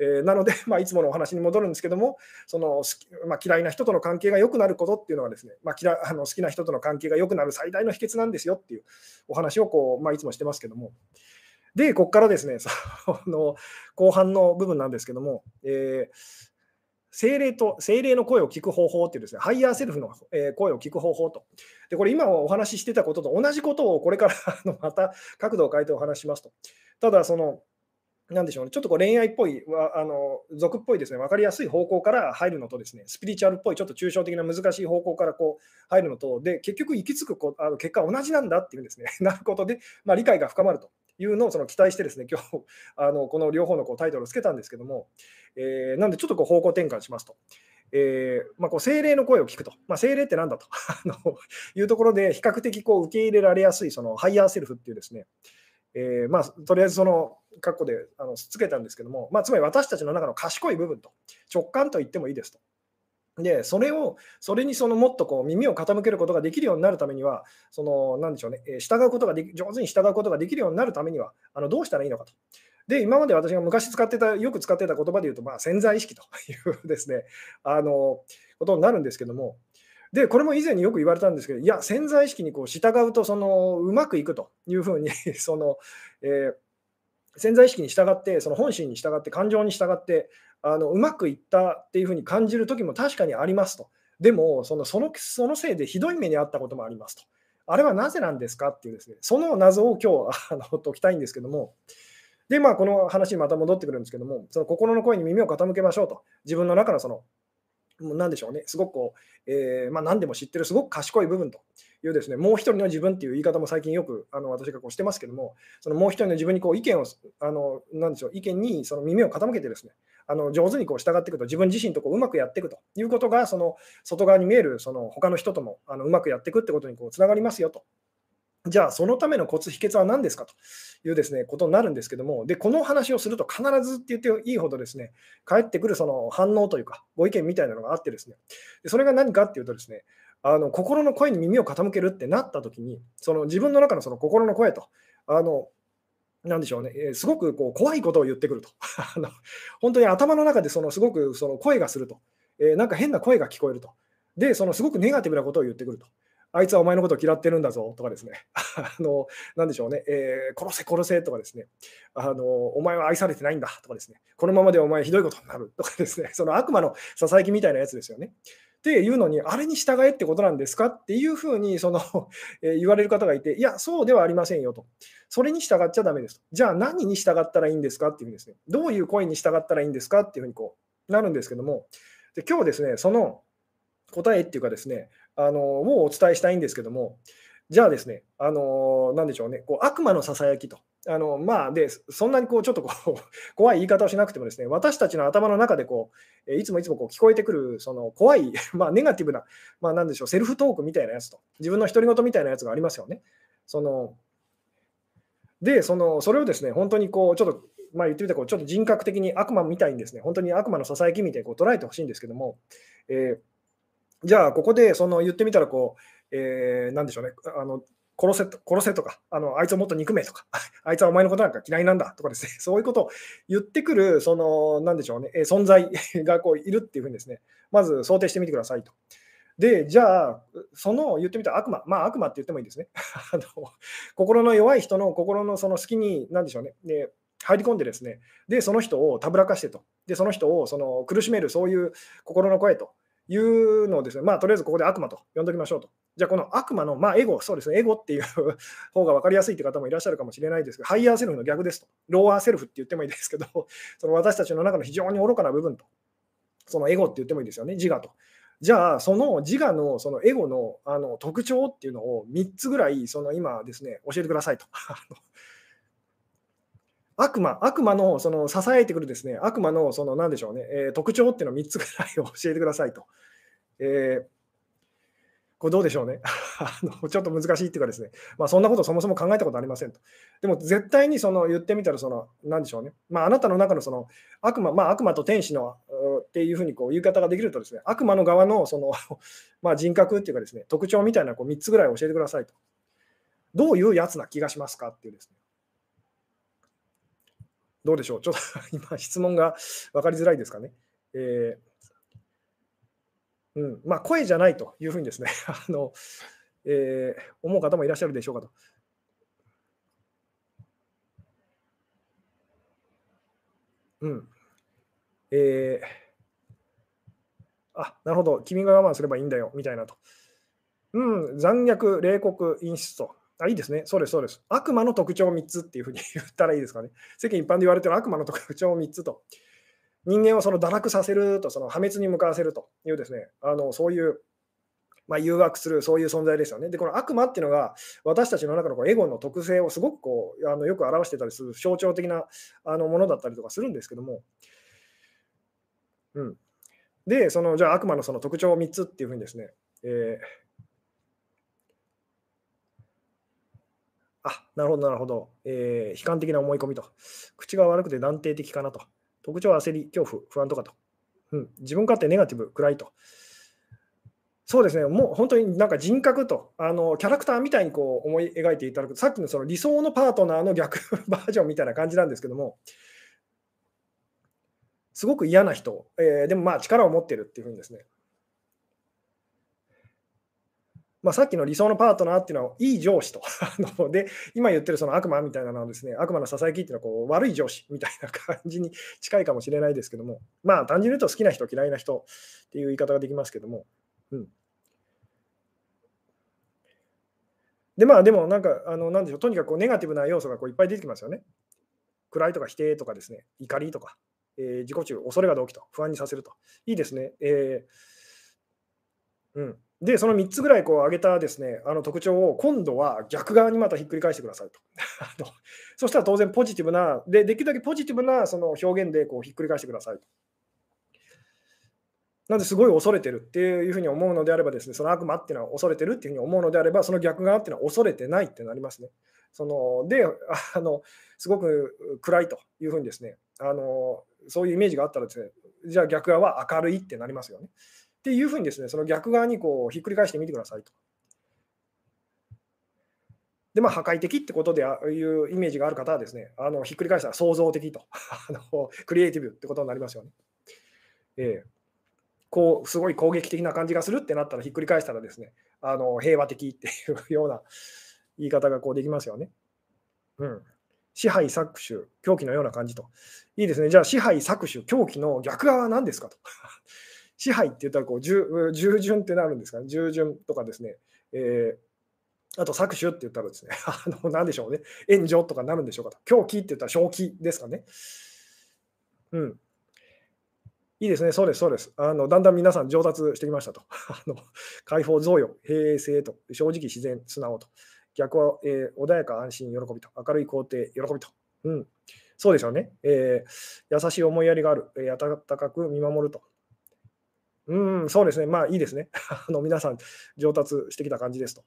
えー、なので、[laughs] まあ、いつものお話に戻るんですけども、そのまあ、嫌いな人との関係が良くなることっていうのはですね、まあ、嫌あの好きな人との関係が良くなる最大の秘訣なんですよっていうお話をこう、ま、いつもしてますけども。で、ここからですね、[laughs] その後半の部分なんですけども、えー聖霊と、聖霊の声を聞く方法っていうですね、ハイヤーセルフの声を聞く方法と。で、これ今お話ししてたことと同じことをこれから [laughs] また角度を変えてお話しますと。ただ、その、なんでしょうね、ちょっとこう恋愛っぽい、あの俗っぽいですね、分かりやすい方向から入るのとですね、スピリチュアルっぽい、ちょっと抽象的な難しい方向からこう入るのと、で、結局行き着くこあの結果同じなんだっていうんですね、[laughs] なることで、まあ、理解が深まるというのをその期待してですね、今日 [laughs] あのこの両方のこうタイトルをつけたんですけども、えー、なんでちょっとこう方向転換しますと。えーまあ、こう聖霊の声を聞くと、まあ、聖霊って何だと [laughs] いうところで、比較的こう受け入れられやすいそのハイヤーセルフっていうですね、えーまあ、とりあえずその括弧であのつけたんですけども、まあ、つまり私たちの中の賢い部分と、直感と言ってもいいですと。で、それを、それにそのもっとこう耳を傾けることができるようになるためには、その、なんでしょうね、従うことができ、上手に従うことができるようになるためには、あのどうしたらいいのかと。で、今まで私が昔使ってた、よく使ってた言葉で言うと、まあ、潜在意識というですね、あの、ことになるんですけども、で、これも以前によく言われたんですけど、いや、潜在意識にこう従うと、その、うまくいくというふうに [laughs] その、えー、潜在意識に従って、その本心に従って、感情に従って、あのうまくいったっていうふうに感じる時も確かにありますと。でも、そのそのそのせいでひどい目に遭ったこともありますと。あれはなぜなんですかっていうですね、その謎を今日あの解きたいんですけども、で、まあ、この話にまた戻ってくるんですけども、その心の声に耳を傾けましょうと。自分の中のその、なんでしょうね、すごくこう、えー、まあ、何でも知ってる、すごく賢い部分というですね、もう一人の自分っていう言い方も最近よくあの私がこうしてますけども、そのもう一人の自分にこう意見を、あのなんでしょう、意見にその耳を傾けてですね、あの上手にこう従っていくと、自分自身とこううまくやっていくということが、その外側に見えるその他の人ともあのうまくやっていくってことにつながりますよと。じゃあ、そのためのコツ、秘訣は何ですかというですねことになるんですけども、でこの話をすると必ずって言っていいほどですね返ってくるその反応というか、ご意見みたいなのがあってですね、でそれが何かっていうとですね、あの心の声に耳を傾けるってなったときに、その自分の中のその心の声と、あのなんでしょうね、えー、すごくこう怖いことを言ってくると。[laughs] あの本当に頭の中でそのすごくその声がすると、えー、なんか変な声が聞こえると。で、そのすごくネガティブなことを言ってくると。あいつはお前のことを嫌ってるんだぞとかですね、[laughs] あのなんでしょうね、えー、殺せ殺せとかですねあの、お前は愛されてないんだとかですね、このままでお前ひどいことになるとかですね、その悪魔のささやきみたいなやつですよね。っていうのに、あれに従えってことなんですかっていうふうにその、[laughs] 言われる方がいて、いや、そうではありませんよと。それに従っちゃだめですと。じゃあ何に従ったらいいんですかっていうふうにですね、どういう声に従ったらいいんですかっていうふうにこうなるんですけども、で今日ですね、その答えっていうかですね、あのをお伝えしたいんですけども、じゃあですね、あのなんでしょうね、こう悪魔のささやきと。あのまあ、でそんなにこうちょっとこう怖い言い方をしなくてもですね、私たちの頭の中でこういつもいつもこう聞こえてくるその怖い、[laughs] まあ、ネガティブな、まあ、なんでしょう、セルフトークみたいなやつと、自分の独り言みたいなやつがありますよね。そのでその、それをですね、本当にこうちょっと、まあ、言ってみたらこう、ちょっと人格的に悪魔みたいにですね、本当に悪魔のささやきみたいにこう捉えてほしいんですけども、えー、じゃあ、ここでその言ってみたらこう、えー、なんでしょうね、あの殺せ殺せとかあの、あいつをもっと憎めとか、[laughs] あいつはお前のことなんか嫌いなんだとかですね、[laughs] そういうことを言ってくる、その、なんでしょうね、存在 [laughs] がこういるっていうふうにですね、まず想定してみてくださいと。で、じゃあ、その言ってみた悪魔、まあ悪魔って言ってもいいですね。あの心の弱い人の心のその隙に、なんでしょうね、で入り込んでですね、で、その人をたぶらかしてと、で、その人をその苦しめる、そういう心の声というのをですね、まあとりあえずここで悪魔と呼んでおきましょうと。じゃあ、この悪魔の、まあ、エゴ、そうですね、エゴっていう方が分かりやすいという方もいらっしゃるかもしれないですけど、ハイヤーセルフの逆ですと、ローアーセルフって言ってもいいですけど、[laughs] その私たちの中の非常に愚かな部分と、そのエゴって言ってもいいですよね、自我と。じゃあ、その自我のそのエゴのあの特徴っていうのを3つぐらい、その今ですね、教えてくださいと。[laughs] 悪魔、悪魔のその支えてくるですね、悪魔のその何でしょうね、えー、特徴っていうのを3つぐらい教えてくださいと。えーこれどうでしょうね [laughs] あの。ちょっと難しいっていうかですね、まあ、そんなことそもそも考えたことありませんと。でも絶対にその言ってみたらその、なんでしょうね、まあ、あなたの中のその悪魔、まあ、悪魔と天使のっていうふうにこう言い方ができるとですね、悪魔の側のその [laughs] まあ人格っていうかですね、特徴みたいなこう3つぐらい教えてくださいと。どういうやつな気がしますかっていうですね。どうでしょうちょっと今質問が分かりづらいですかね。えーうんまあ、声じゃないというふうにですね [laughs] あの、えー、思う方もいらっしゃるでしょうかと。うん。えー、あ、なるほど、君が我慢すればいいんだよ、みたいなと。うん、残虐、冷酷、陰湿と。あ、いいですね。そうです、そうです。悪魔の特徴3つっていうふうに言ったらいいですかね。世間一般で言われてる悪魔の特徴3つと。人間をその堕落させると、その破滅に向かわせるというですね、あのそういう、まあ、誘惑する、そういう存在ですよね。で、この悪魔っていうのが、私たちの中のこうエゴの特性をすごくこうあのよく表してたりする象徴的なあのものだったりとかするんですけども、うん。で、そのじゃあ悪魔のその特徴3つっていうふうにですね、えーあ、なるほど、なるほど。えー、悲観的な思い込みと。口が悪くて断定的かなと。特徴は焦り、恐怖、不安とかと。うん、自分勝手ネガティブ、暗いと。そうですね、もう本当になんか人格とあのキャラクターみたいにこう思い描いていただくと、さっきのその理想のパートナーの逆 [laughs] バージョンみたいな感じなんですけども、すごく嫌な人、えー、でもまあ力を持ってるっていうふうにですね、まあ、さっきの理想のパートナーっていうのは、いい上司と [laughs] で、今言ってるその悪魔みたいなのはですね、悪魔のささやきっていうのはこう悪い上司みたいな感じに近いかもしれないですけども、まあ単純に言うと好きな人、嫌いな人っていう言い方ができますけども、うん。で、まあでもなんか、あのなんでしょう、とにかくこうネガティブな要素がこういっぱい出てきますよね。暗いとか否定とかですね、怒りとか、えー、自己中、恐れが動機と、不安にさせると。いいですね。えーうん、で、その3つぐらいこう挙げたですねあの特徴を今度は逆側にまたひっくり返してくださいと。[laughs] そしたら当然ポジティブな、でできるだけポジティブなその表現でこうひっくり返してくださいと。なんですごい恐れてるっていうふうに思うのであればですね、その悪魔っていうのは恐れてるっていうふうに思うのであれば、その逆側っていうのは恐れてないってなりますね。そのであの、すごく暗いというふうにですねあの、そういうイメージがあったらですね、じゃあ逆側は明るいってなりますよね。っていうふうにですね、その逆側にこうひっくり返してみてくださいと。で、まあ、破壊的ってことでいうイメージがある方はですね、あのひっくり返したら創造的と [laughs] あの、クリエイティブってことになりますよね。えーこうすごい攻撃的な感じがするってなったらひっくり返したらですねあの平和的っていうような言い方がこうできますよね。うん、支配搾取、狂気のような感じと。いいですね。じゃあ支配搾取、狂気の逆側は何ですかと。支配って言ったらこう従従順ってなるんですかね。従順とかですね。えー、あと搾取って言ったらですね、[laughs] あの何でしょうね。援助とかなるんでしょうか。狂気って言ったら正気ですかね。うん。いいですね、そうです、そうです。あのだんだん皆さん上達してきましたと。[laughs] あの解放、贈与、平静と、正直、自然、素直と。逆は、えー、穏やか、安心、喜びと。明るい、肯定、喜びと。うん、そうでしょうね、えー。優しい思いやりがある。えー、温かく見守ると。うん、そうですね。まあいいですね。[laughs] あの皆さん上達してきた感じですと。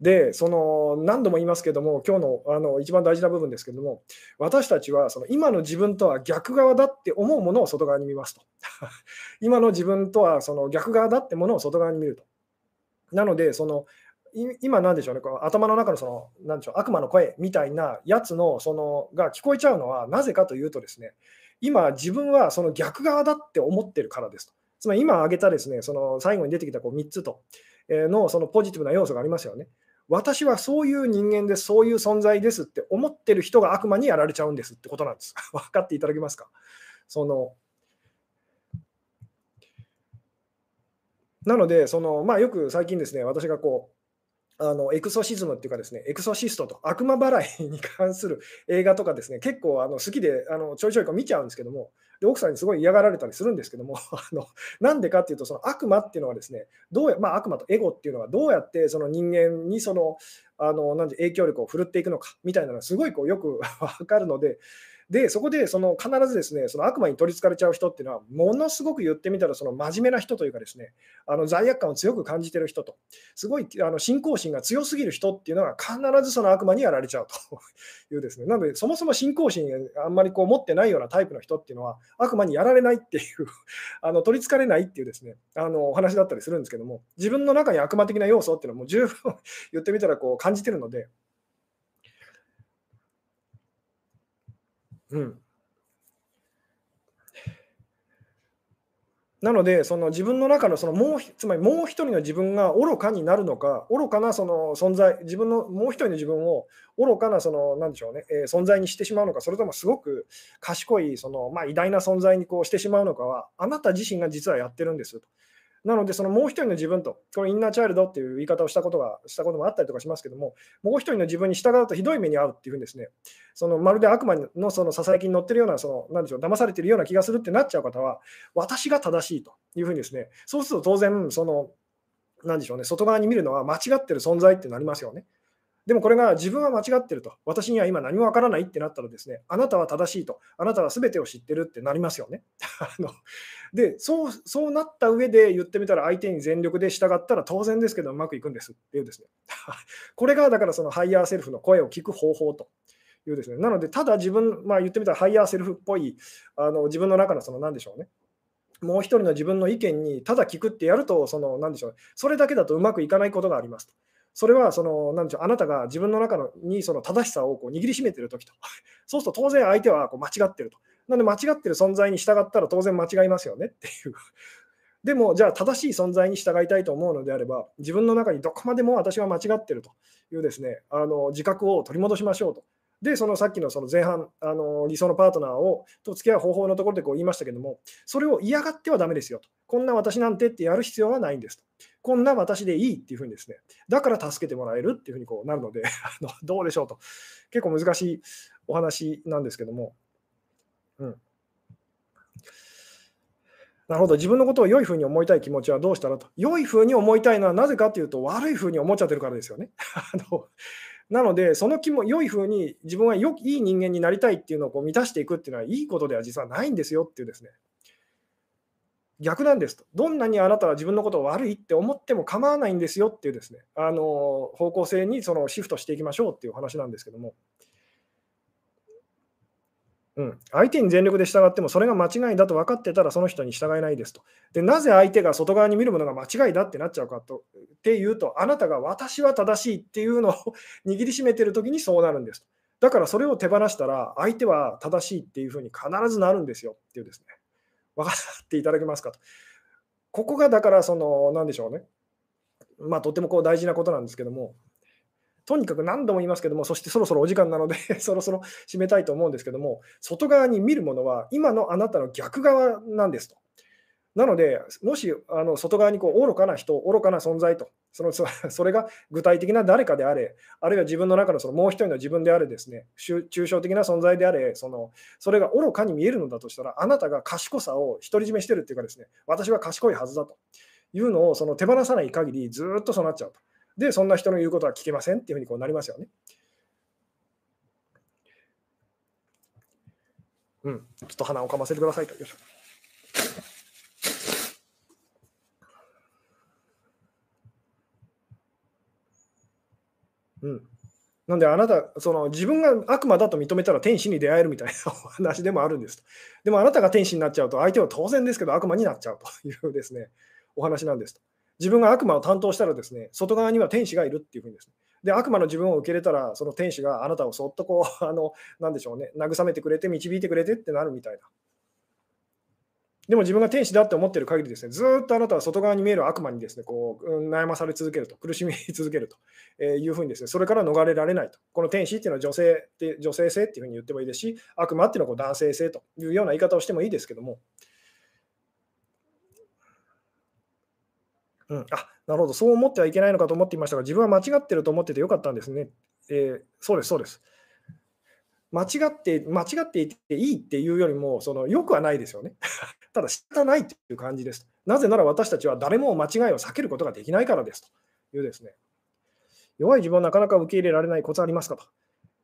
で、その何度も言いますけども、今日のあの一番大事な部分ですけども、私たちはその今の自分とは逆側だって思うものを外側に見ますと。[laughs] 今の自分とはその逆側だってものを外側に見ると。なので、その今なんでしょうね、この頭の中のそのなでしょう悪魔の声みたいなやつのそのが聞こえちゃうのはなぜかというとですね、今自分はその逆側だって思ってるからですと。つまり今挙げたですね、その最後に出てきたこう3つとのそのポジティブな要素がありますよね。私はそういう人間で、そういう存在ですって思ってる人が悪魔にやられちゃうんですってことなんです。[laughs] 分かっていただけますか？そのなので、そのまあ、よく最近ですね、私がこう、あのエクソシズムっていうかですね、エクソシストと悪魔払いに関する映画とかですね、結構あの好きであのちょいちょい見ちゃうんですけども、で奥さんにすごい嫌がられたりするんですけども、[laughs] あのなんでかっていうと、その悪魔っていうのはですね、どうやまあ、悪魔とエゴっていうのはどうやってその人間にそのあのなんで影響力を振るっていくのかみたいなのがすごいこうよく [laughs] 分かるので、で、そこでその必ずですね、その悪魔に取りつかれちゃう人っていうのは、ものすごく言ってみたら、その真面目な人というかですね、あの罪悪感を強く感じてる人と、すごいあの信仰心が強すぎる人っていうのは、必ずその悪魔にやられちゃうと [laughs] いうですね、なので、そもそも信仰心あんまりこう持ってないようなタイプの人っていうのは、悪魔にやられないっていう [laughs] あの取りつかれないっていうですね、あのお話だったりするんですけども、自分の中に悪魔的な要素っていうのはもう十分 [laughs] 言ってみたらこう感じてるので、うん。なので、その自分の中のそのもうつまりもう一人の自分が愚かになるのか、愚かなその存在、自分のもう一人の自分を愚かなそのなんでしょうね、え、存在にしてしまうのか、それともすごく賢いそのまあ偉大な存在にこうしてしまうのかは、あなた自身が実はやってるんですと。なので、そのもう一人の自分と、このインナーチャイルドっていう言い方をしたことがしたこともあったりとかしますけども、もう一人の自分に従うとひどい目に遭うっていうふうにですね、そのまるで悪魔のそのささやきに乗ってるような、そのなんでしょう、騙されてるような気がするってなっちゃう方は、私が正しいというふうにですね、そうすると当然、その、なんでしょうね、外側に見るのは間違ってる存在ってなりますよね。でもこれが自分は間違ってると、私には今何もわからないってなったらですね、あなたは正しいと、あなたは全てを知ってるってなりますよね。[laughs] あのでそうそうなった上で言ってみたら相手に全力で従ったら当然ですけどうまくいくんですっていうですね。[laughs] これがだからそのハイヤーセルフの声を聞く方法というですね。なのでただ自分、まあ言ってみたらハイヤーセルフっぽいあの自分の中のその何でしょうね。もう一人の自分の意見にただ聞くってやると、その何でしょう、それだけだとうまくいかないことがありますと。それはその、なんでしょう、あなたが自分の中のにその正しさをこう握りしめてるときと、[laughs] そうすると当然相手はこう間違ってると。なので間違ってる存在に従ったら当然間違いますよねっていう。でも、じゃあ正しい存在に従いたいと思うのであれば、自分の中にどこまでも私は間違ってるというですね、あの自覚を取り戻しましょうと。で、そのさっきのその前半、あの理想のパートナーをと付き合う方法のところでこう言いましたけども、それを嫌がってはだめですよと。こんな私なんてってやる必要はないんですと。こんな私でいいっていうふうにですね、だから助けてもらえるっていうふうにこうなるので [laughs] あの、どうでしょうと。結構難しいお話なんですけども。うん。なるほど、自分のことを良いふうに思いたい気持ちはどうしたらと。良いふうに思いたいのはなぜかというと、悪いふうに思っちゃってるからですよね。[laughs] なので、その気も良いふうに自分はよいい人間になりたいっていうのをこう満たしていくっていうのは、いいことでは実はないんですよっていうですね。逆なんですと。どんなにあなたは自分のことを悪いって思っても構わないんですよっていうですね、あの方向性にそのシフトしていきましょうっていう話なんですけども。うん、相手に全力で従ってもそれが間違いだと分かってたらその人に従えないですと。でなぜ相手が外側に見るものが間違いだってなっちゃうかとっていうとあなたが私は正しいっていうのを [laughs] 握りしめてる時にそうなるんですと。だからそれを手放したら相手は正しいっていうふうに必ずなるんですよっていうですね。分かっていただけますかと。ここがだからその何でしょうね。まあとてもこう大事なことなんですけども。とにかく何度も言いますけども、そしてそろそろお時間なので [laughs] そろそろ締めたいと思うんですけども、外側に見るものは、今のあなたの逆側なんですと。なので、もしあの外側にこう愚かな人、愚かな存在と、その [laughs] それが具体的な誰かであれ、あるいは自分の中のそのもう一人の自分であれですね、抽象的な存在であれ、そのそれが愚かに見えるのだとしたら、あなたが賢さを独り占めしてるっていうかですね、私は賢いはずだというのをその手放さない限り、ずっとそうなっちゃうと。で、そんな人の言うことは聞けませんっていうふうにこうなりますよね。うん、ちょっと鼻をかませてくださいと。よいしょうん。なんであなた、その自分が悪魔だと認めたら天使に出会えるみたいな [laughs] お話でもあるんですと。でもあなたが天使になっちゃうと、相手は当然ですけど悪魔になっちゃうと [laughs] いうですね、お話なんですと。自分が悪魔を担当したらですね、外側には天使がいるっていうふうにですね。で、悪魔の自分を受け入れたら、その天使があなたをそっとこう、あの、なんでしょうね、慰めてくれて、導いてくれてってなるみたいな。でも自分が天使だって思ってる限りですね、ずっとあなたは外側に見える悪魔にですね、こう悩まされ続けると、苦しみ続けるというふうにですね、それから逃れられないと。この天使っていうのは女性って女性性っていうふうに言ってもいいですし、悪魔っていうのはこう男性性というような言い方をしてもいいですけども、うん、あなるほど、そう思ってはいけないのかと思っていましたが、自分は間違ってると思っててよかったんですね。えー、そうです、そうです。間違って、間違っていていいっていうよりも、そのよくはないですよね。ただ、仕方ないという感じです。なぜなら私たちは誰も間違いを避けることができないからですというですね。弱い自分をなかなか受け入れられないコツありますかと。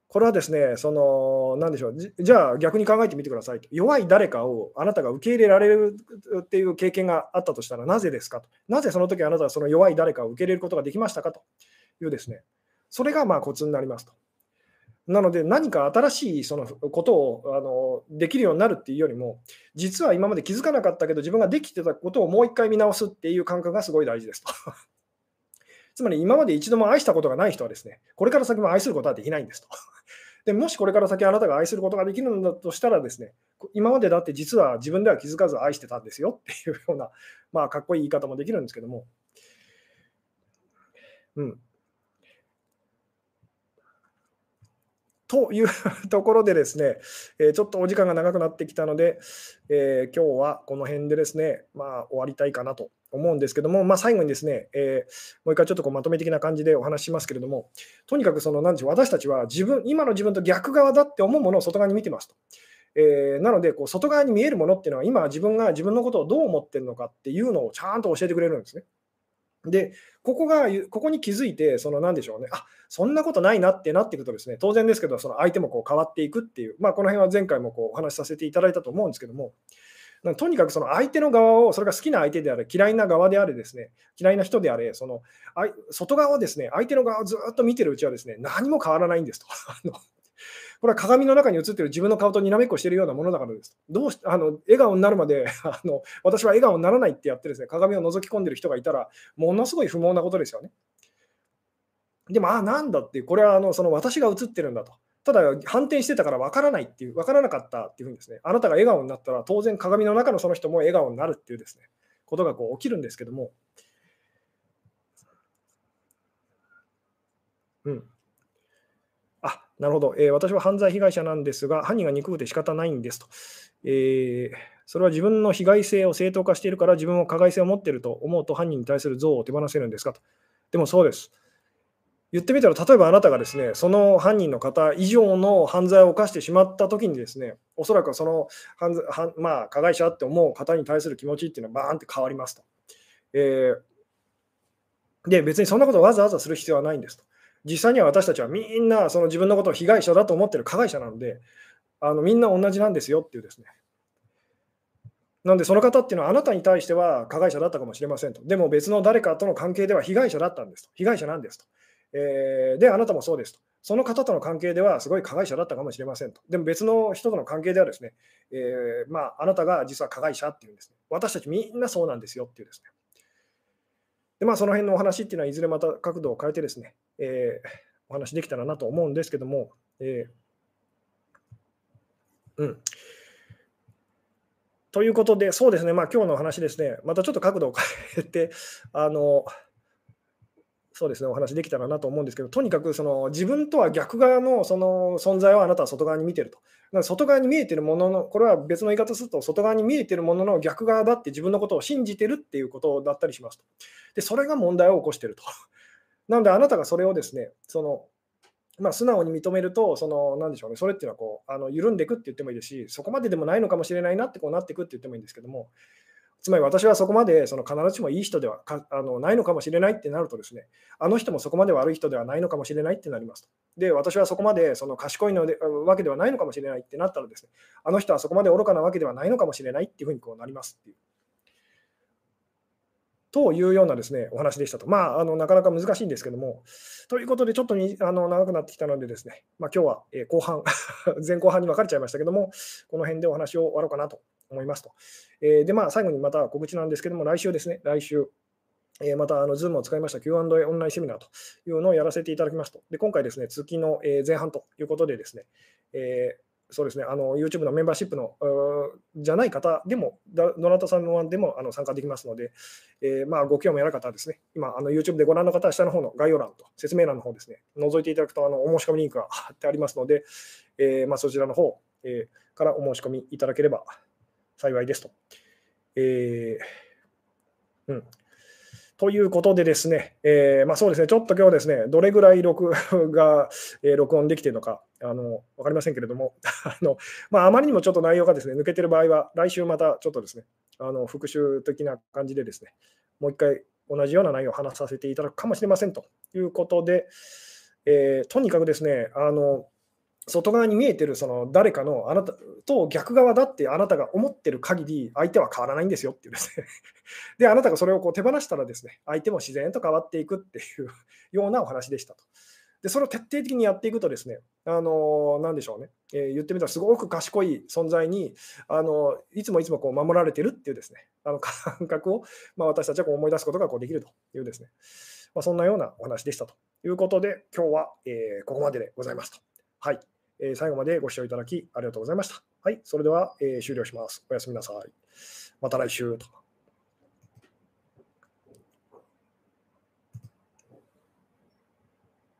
これはですね、その、なんでしょう、じゃあ逆に考えてみてくださいと。弱い誰かをあなたが受け入れられるっていう経験があったとしたら、なぜですかと。なぜその時あなたはその弱い誰かを受け入れることができましたかというですね、それがまあコツになりますと。なので、何か新しいそのことをあのできるようになるっていうよりも、実は今まで気づかなかったけど、自分ができてたことをもう一回見直すっていう感覚がすごい大事ですと。[laughs] つまり今まで一度も愛したことがない人はですね、これから先も愛することはできないんですと。[laughs] でもしこれから先あなたが愛することができるんだとしたらですね、今までだって実は自分では気づかず愛してたんですよっていうような、まあ、かっこいい言い方もできるんですけども、うん。というところでですね、ちょっとお時間が長くなってきたので、えー、今日はこの辺でですね、まあ、終わりたいかなと思うんですけども、まあ、最後にですね、えー、もう一回ちょっとこうまとめ的な感じでお話しますけれども、とにかくその、なんでしょう、私たちは自分、今の自分と逆側だって思うものを外側に見てますと。えー、なので、外側に見えるものっていうのは、今自分が自分のことをどう思ってるのかっていうのをちゃんと教えてくれるんですね。で、ここが、ここに気づいて、そのなんでしょうね、あそんなことないなってなっていくとですね、当然ですけど、その相手もこう変わっていくっていう、まあ、この辺は前回もこうお話しさせていただいたと思うんですけども、とにかくその相手の側を、それが好きな相手であれ、嫌いな側であれですね、嫌いな人であれ、その外側をですね、相手の側をずっと見てるうちはですね、何も変わらないんですと。[laughs] これは鏡の中に映ってる自分の顔とにらめっこしてるようなものだからです。どうしあの笑顔になるまで [laughs] あの私は笑顔にならないってやってですね、鏡を覗き込んでる人がいたら、ものすごい不毛なことですよね。でも、ああ、なんだって、これはあのその私が映ってるんだと。ただ、反転してたから分からないっていう、分からなかったっていうふうにですね、あなたが笑顔になったら、当然鏡の中のその人も笑顔になるっていうですね、ことがこう起きるんですけども、うん。なるほど、えー、私は犯罪被害者なんですが、犯人が憎くて仕方ないんですと。えー、それは自分の被害性を正当化しているから、自分は加害性を持っていると思うと、犯人に対する憎悪を手放せるんですかと。でもそうです。言ってみたら、例えばあなたがですね、その犯人の方以上の犯罪を犯してしまったときにですね、おそらくその犯罪はまあ、加害者って思う方に対する気持ちっていうのはバーンって変わりますと。えー、で、別にそんなことをわざわざする必要はないんですと。実際には私たちはみんなその自分のことを被害者だと思ってる加害者なので、あのみんな同じなんですよっていうですね。なんで、その方っていうのはあなたに対しては加害者だったかもしれませんと。でも別の誰かとの関係では被害者だったんですと。被害者なんですと。えー、で、あなたもそうですと。その方との関係ではすごい加害者だったかもしれませんと。でも別の人との関係ではですね、えー、まあ、あなたが実は加害者っていうんですね。私たちみんなそうなんですよっていうですね。で、まあ、その辺のお話っていうのはいずれまた角度を変えてですね、えー、お話できたらなと思うんですけども、えー、うん。ということで、そうですね、まあ今日の話ですね、またちょっと角度を変えて、あの、そうですね、お話できたらなと思うんですけど、とにかくその自分とは逆側のその存在をあなたは外側に見てると。外側に見えてるものの、これは別の言い方すると、外側に見えてるものの逆側だって自分のことを信じてるっていうことだったりしますと。で、それが問題を起こしてると。[laughs] なので、あなたがそれをですね、そのまあ、素直に認めると、その、なんでしょうね、それっていうのはこう、あの緩んでいくって言ってもいいですし、そこまででもないのかもしれないなってこうなっていくって言ってもいいんですけども、つまり私はそこまでその必ずしもいい人ではかあのないのかもしれないってなるとですね、あの人もそこまで悪い人ではないのかもしれないってなりますと。で、私はそこまでその賢いのでわけではないのかもしれないってなったらですね、あの人はそこまで愚かなわけではないのかもしれないっていうふうにこうなりますっていう。というようなですね、お話でしたと。まあ、あのなかなか難しいんですけども、ということで、ちょっとにあの長くなってきたのでですね、まあ、今日は、え後半、[laughs] 前後半に分かれちゃいましたけども、この辺でお話を終わろうかなと思いますと。えー、で、まあ、最後にまた告知なんですけども、来週ですね、来週、えー、またあの Zoom を使いました Q&A オンラインセミナーというのをやらせていただきますと。で、今回ですね、月の前半ということでですね、えーそうですね、あの YouTube のメンバーシップのじゃない方でも、どなたさんのでもあの参加できますので、えー、まあ、ご興味ある方はですね、今、あの YouTube でご覧の方は下の方の概要欄と説明欄の方ですね、覗いていただくとあのお申し込みリンクが貼ってありますので、えー、まあ、そちらの方、えー、からお申し込みいただければ幸いですと。えーうん、ということでですね、えー、まあ、そうですね、ちょっと今日ですね、どれぐらい録が、[laughs] えー、録音できているのか、あの分かりませんけれども、[laughs] あのまあ、あまりにもちょっと内容がですね抜けてる場合は、来週またちょっとですね、あの復習的な感じでですね、もう一回同じような内容を話させていただくかもしれませんということで、えー、とにかくですね、あの外側に見えてるその誰かのあなたと逆側だってあなたが思ってる限り相手は変わらないんですよっていうですね [laughs] で、あなたがそれをこう手放したらですね、相手も自然と変わっていくっていうようなお話でしたと。で、それを徹底的にやっていくとですね、あのなんでしょうね、え、言ってみたらすごく賢い存在に、あのいつもいつもこう守られてるっていうですね、あの感覚を、まあ、私たちはこう思い出すことがこうできるというですね、まあ、そんなようなお話でしたということで、今日は、えー、ここまででございますと。はい。えー、最後までご視聴いただきありがとうございました。はい、それでは、えー、終了します。おやすみなさい。また来週と。